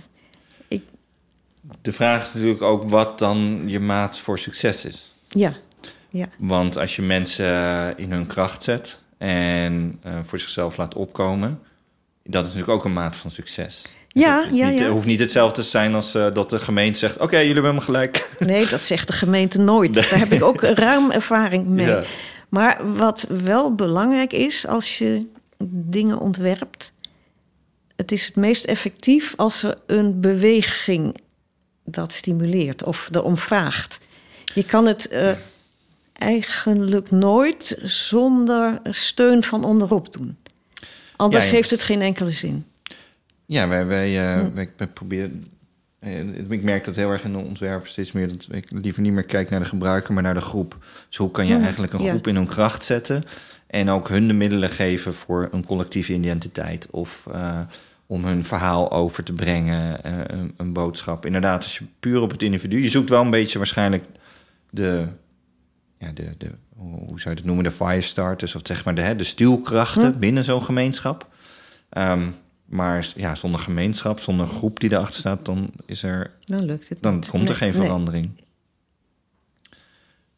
de vraag is natuurlijk ook wat dan je maat voor succes is. ja, ja, Want als je mensen eh, in hun kracht zet en eh, voor zichzelf laat opkomen, dat is natuurlijk ook een maat van succes. Ja, het ja, niet, ja. Het hoeft niet hetzelfde te zijn als eh, dat de gemeente zegt: Oké, jullie hebben me gelijk. nee, dat zegt de gemeente nooit. Daar heb ik ook ruim ervaring mee. Ja. Maar wat wel belangrijk is als je dingen ontwerpt, het is het meest effectief als er een beweging dat stimuleert of erom vraagt. Je kan het eigenlijk nooit zonder steun van onderop doen. Anders Ja, ja. heeft het geen enkele zin. Ja, wij, wij, wij, wij proberen. eh, Ik merk dat heel erg in de ontwerpen steeds meer dat ik liever niet meer kijk naar de gebruiker, maar naar de groep. Dus hoe kan je Hm, eigenlijk een ja. groep in hun kracht zetten en ook hun de middelen geven voor een collectieve identiteit of eh, om hun verhaal over te brengen, een, een boodschap. Inderdaad, als je puur op het individu, je zoekt wel een beetje waarschijnlijk de, ja, de, de hoe zou je het noemen, de firestarters of zeg maar de, hè, de stuwkrachten Hm. binnen zo'n gemeenschap. Ehm, maar ja, zonder gemeenschap, zonder groep die erachter staat, dan is er Dan lukt het dan niet. komt er Nee, geen nee. verandering.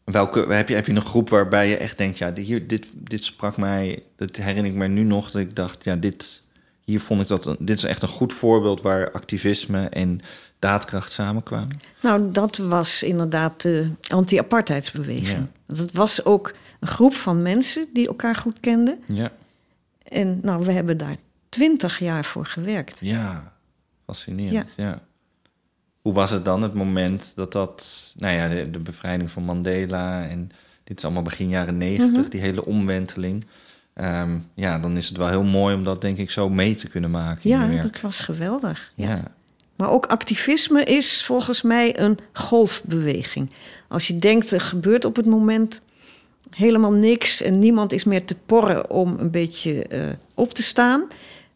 Welke, heb, je, heb je een groep waarbij je echt denkt, ja, dit, hier, dit, dit sprak mij, dat herinner ik me nu nog, dat ik dacht, ja, dit, hier vond ik dat... Dit is echt een goed voorbeeld waar activisme en daadkracht samenkwamen. Nou, dat was inderdaad de anti-apartheidsbeweging. Ja. Het was ook een groep van mensen die elkaar goed kenden. Ja, En nou, we hebben daar twintig jaar voor gewerkt. ja. fascinerend. Ja. Hoe was het dan, het moment dat dat... Nou ja, de, de bevrijding van Mandela en dit is allemaal begin jaren negentig, Mhm. die hele omwenteling. Ehm, ja, dan is het wel heel mooi om dat denk ik zo mee te kunnen maken Ja, dat was geweldig. Ja. Maar ook activisme is volgens mij een golfbeweging. Als je denkt, er gebeurt op het moment helemaal niks en niemand is meer te porren om een beetje eh, op te staan,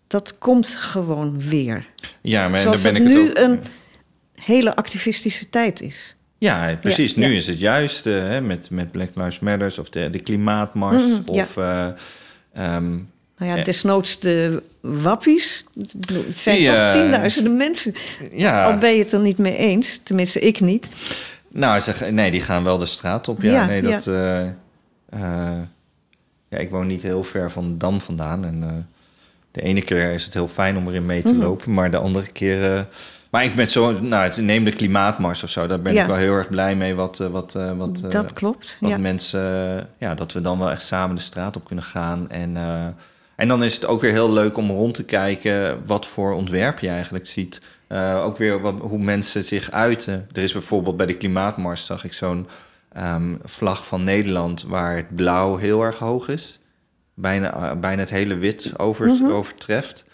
dat komt gewoon weer. Ja, maar Zoals daar ben het ik nu het ook... een hele activistische tijd is. Ja, precies. Ja, nu ja. is het juist eh, hè, met, met Black Lives Matters of de, de klimaatmars of... eh, ehm, Nou ja, Ja. desnoods de wappies. Het zijn Die, toch eh, tienduizenden mensen. ja, Al ben je het er niet mee eens. Tenminste, ik niet. nou, zeg, nee, die gaan wel de straat op. Ja, Ja, nee, ja. dat... eh, eh, ja, ik woon niet heel ver van Dam vandaan. En de ene keer is het heel fijn om erin mee te Mhm. lopen, maar de andere keer... maar ik ben zo... Nou, het- neem de klimaatmars of zo. Daar ben Ja. ik wel heel erg blij mee wat... wat, wat dat klopt. Wat Ja. mensen, ja, dat we dan wel echt samen de straat op kunnen gaan. En, en dan is het ook weer heel leuk om rond te kijken wat voor ontwerp je eigenlijk ziet. Eh, ook weer wat, hoe mensen zich uiten. Er is bijvoorbeeld bij de Klimaatmars zag ik zo'n ehm, vlag van Nederland waar het blauw heel erg hoog is. Bijna, eh, bijna het hele wit over, Mhm. overtreft.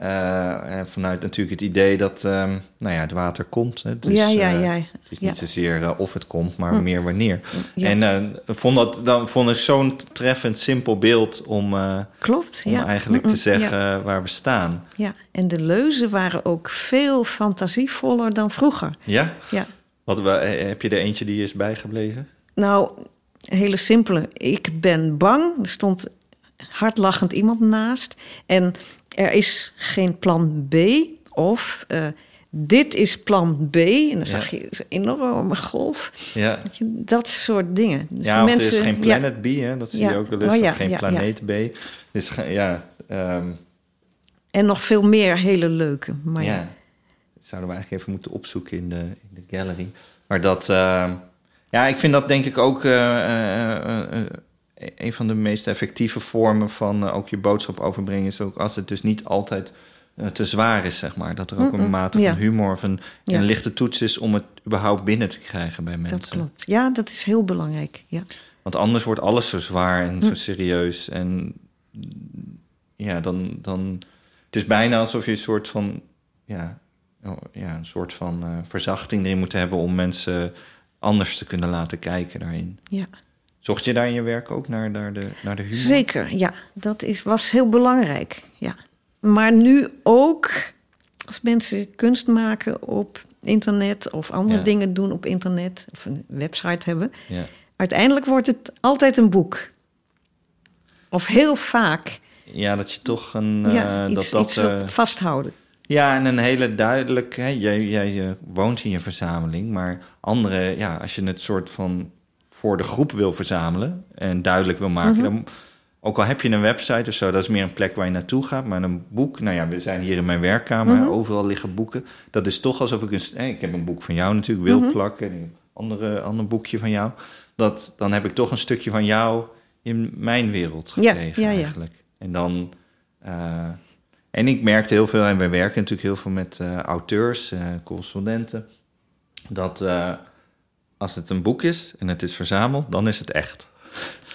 Eh, en vanuit natuurlijk het idee dat ehm, nou ja, het water komt. Hè. Dus, ja, ja, eh, ja. het is niet zozeer eh, of het komt, maar Hm. meer wanneer. En vond dat, dan vond ik zo'n treffend, simpel beeld om, klopt. om ja. eigenlijk te zeggen waar we staan. ja. En de leuzen waren ook veel fantasievoller dan vroeger. Ja? Ja. Wat, heb je er eentje die is bijgebleven? Nou, een hele simpele. Ik ben bang. Er stond hardlachend iemand naast. En er is geen plan B. Of eh, dit is plan B. En dan zag je zo'n enorme golf. Ja, Dat soort dingen. Dus ja of er is mensen- geen ja, planet B, hè? dat zie Ja. je ook wel eens. Oh, ja, geen planeet B. Dus ja, ehm, En nog veel meer hele leuke. Maar ja. Dat zouden we eigenlijk even moeten opzoeken in de, in de gallery. Maar dat, eh, ja, ik vind dat denk ik ook eh, een van de meest effectieve vormen van eh, ook je boodschap overbrengen. Is ook als het dus niet altijd eh, te zwaar is, zeg maar. Dat er ook een mate van ja. humor of een, Ja. een lichte toets is om het überhaupt binnen te krijgen bij mensen. Dat klopt. Ja, dat is heel belangrijk. Ja. Want anders wordt alles zo zwaar en zo Hm. serieus. En ja, dan, dan. Het is bijna alsof je een soort van. Ja, oh, ja een soort van eh, verzachting erin moet hebben om mensen anders te kunnen laten kijken daarin. Ja. Zocht je daar in je werk ook naar, naar, de, naar de humor? Zeker, ja. Dat is, was heel belangrijk. Ja. Maar nu ook als mensen kunst maken op internet of andere Ja. dingen doen op internet of een website hebben. Ja. Uiteindelijk wordt het altijd een boek. Of heel vaak ja, dat je toch een. ja, eh, iets, dat, dat, iets wat eh, vasthouden. Ja, en een hele duidelijk. Hè, jij, jij je woont in je verzameling, maar anderen, ja, als je het soort van voor de groep wil verzamelen en duidelijk wil maken, Mhm. dan, ook al heb je een website of zo, dat is meer een plek waar je naartoe gaat, maar een boek, nou ja, we zijn hier in mijn werkkamer, Mhm. overal liggen boeken. Dat is toch alsof ik een, hè, ik heb een boek van jou natuurlijk, Wil Mhm. plakken, en een andere, ander boekje van jou. Dat, dan heb ik toch een stukje van jou in mijn wereld gekregen ja, ja. eigenlijk. En dan. eh, en ik merkte heel veel, en wij werken natuurlijk heel veel met eh, auteurs, eh, correspondenten, dat als het een boek is en het is verzameld, dan is het echt.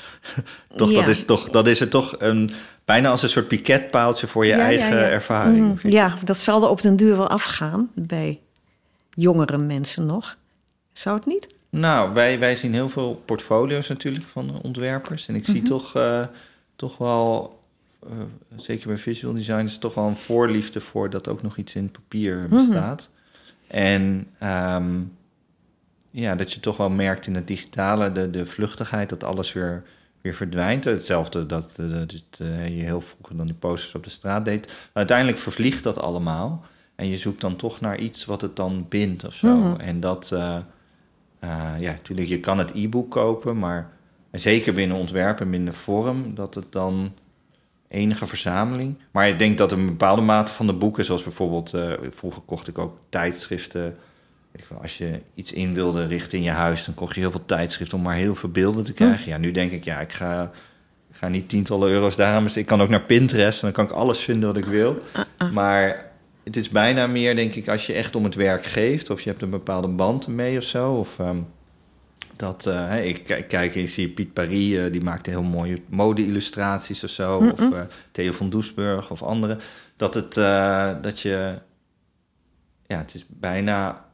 toch, Ja. dat, is toch, dat is er toch een, bijna als een soort piketpaaltje voor je Ja, eigen ja. ervaring. Mhm. Ja, dat zal er op den duur wel afgaan bij jongere mensen nog. Zou het niet? Nou, wij, wij zien heel veel portfolio's natuurlijk van ontwerpers. En ik zie Mhm. toch, eh, toch wel, eh, zeker bij visual designers, toch wel een voorliefde voor dat ook nog iets in papier Mhm. bestaat. En ehm, ja, dat je toch wel merkt in het digitale de, de vluchtigheid, dat alles weer, weer verdwijnt. Hetzelfde dat, eh, dat het, eh, je heel vroeger dan die posters op de straat deed. Uiteindelijk vervliegt dat allemaal. En je zoekt dan toch naar iets wat het dan bindt of zo. Mhm. En dat, eh, ja, natuurlijk, je kan het e-book kopen, maar zeker binnen ontwerp en binnen vorm, dat het dan enige verzameling. Maar ik denk dat een bepaalde mate van de boeken, zoals bijvoorbeeld... vroeger kocht ik ook tijdschriften. Ik als je iets in wilde richten in je huis... dan kocht je heel veel tijdschriften om maar heel veel beelden te krijgen. Ja, nu denk ik, ja, ik ga, ik ga niet tientallen euro's daar aan besteden. Ik kan ook naar Pinterest en dan kan ik alles vinden wat ik wil. Maar het is bijna meer, denk ik, als je echt om het werk geeft... of je hebt een bepaalde band mee of zo... Of, ehm, dat, eh, ik k- kijk, je ziet Piet Paris, eh, die maakte heel mooie mode-illustraties of zo. Of eh, Theo van Doesburg of anderen. Dat, het, dat je... Ja, het is bijna...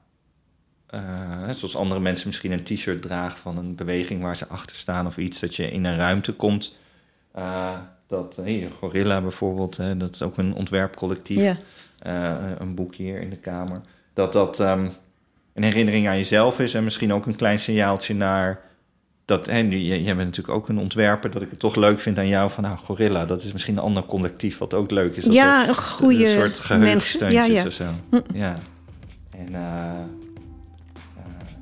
eh, hè, zoals andere mensen misschien een t-shirt dragen van een beweging waar ze achter staan of iets. Dat je in een ruimte komt. eh, dat, eh, hier, Gorilla bijvoorbeeld, hè, dat is ook een ontwerpcollectief Ja. eh, een boek hier in de kamer. Dat dat ehm, een herinnering aan jezelf is en misschien ook een klein signaaltje naar. Dat, nu, jij bent natuurlijk ook een ontwerper, dat ik het toch leuk vind aan jou van, nou, Gorilla, dat is misschien een ander collectief wat ook leuk is. Dat Ja, een goede een soort mensen. geheugensteuntjes Ja, ja. of zo. Ja. En, eh, eh,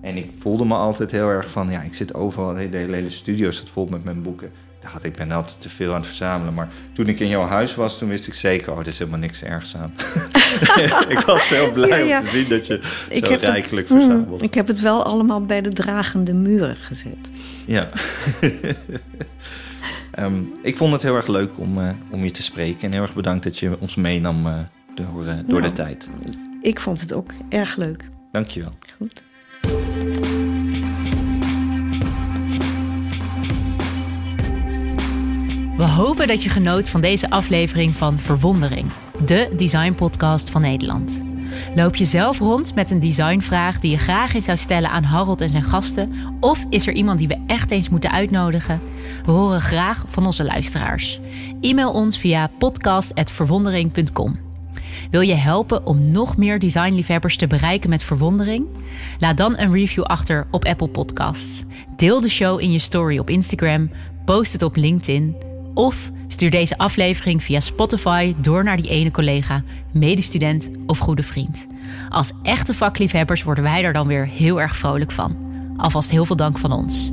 en ik voelde me altijd heel erg van, ja, ik zit overal, de hele, hele studio zit vol met mijn boeken. Ik dacht, ik ben altijd te veel aan het verzamelen. Maar toen ik in jouw huis was, toen wist ik zeker, oh, er is helemaal niks ergs aan. ik was heel blij Ja, ja. om te zien dat je Ik zo heb het- rijkelijk Mm, verzamelt. ik heb het wel allemaal bij de dragende muren gezet. Ja. Ehm, ik vond het heel erg leuk om, eh, om je te spreken. En heel erg bedankt dat je ons meenam eh, door, eh, door Nou. de tijd. Ik vond het ook erg leuk. Dankjewel. Goed. We hopen dat je genoot van deze aflevering van Verwondering, de designpodcast van Nederland. Loop je zelf rond met een designvraag die je graag eens zou stellen aan Harold en zijn gasten? Of is er iemand die we echt eens moeten uitnodigen? We horen graag van onze luisteraars. E-mail ons via podcast.verwondering.com. Wil je helpen om nog meer designliefhebbers te bereiken met verwondering? Laat dan een review achter op Apple Podcasts. Deel de show in je story op Instagram, post het op LinkedIn of stuur deze aflevering via Spotify door naar die ene collega, medestudent of goede vriend. Als echte vakliefhebbers worden wij er dan weer heel erg vrolijk van. Alvast heel veel dank van ons.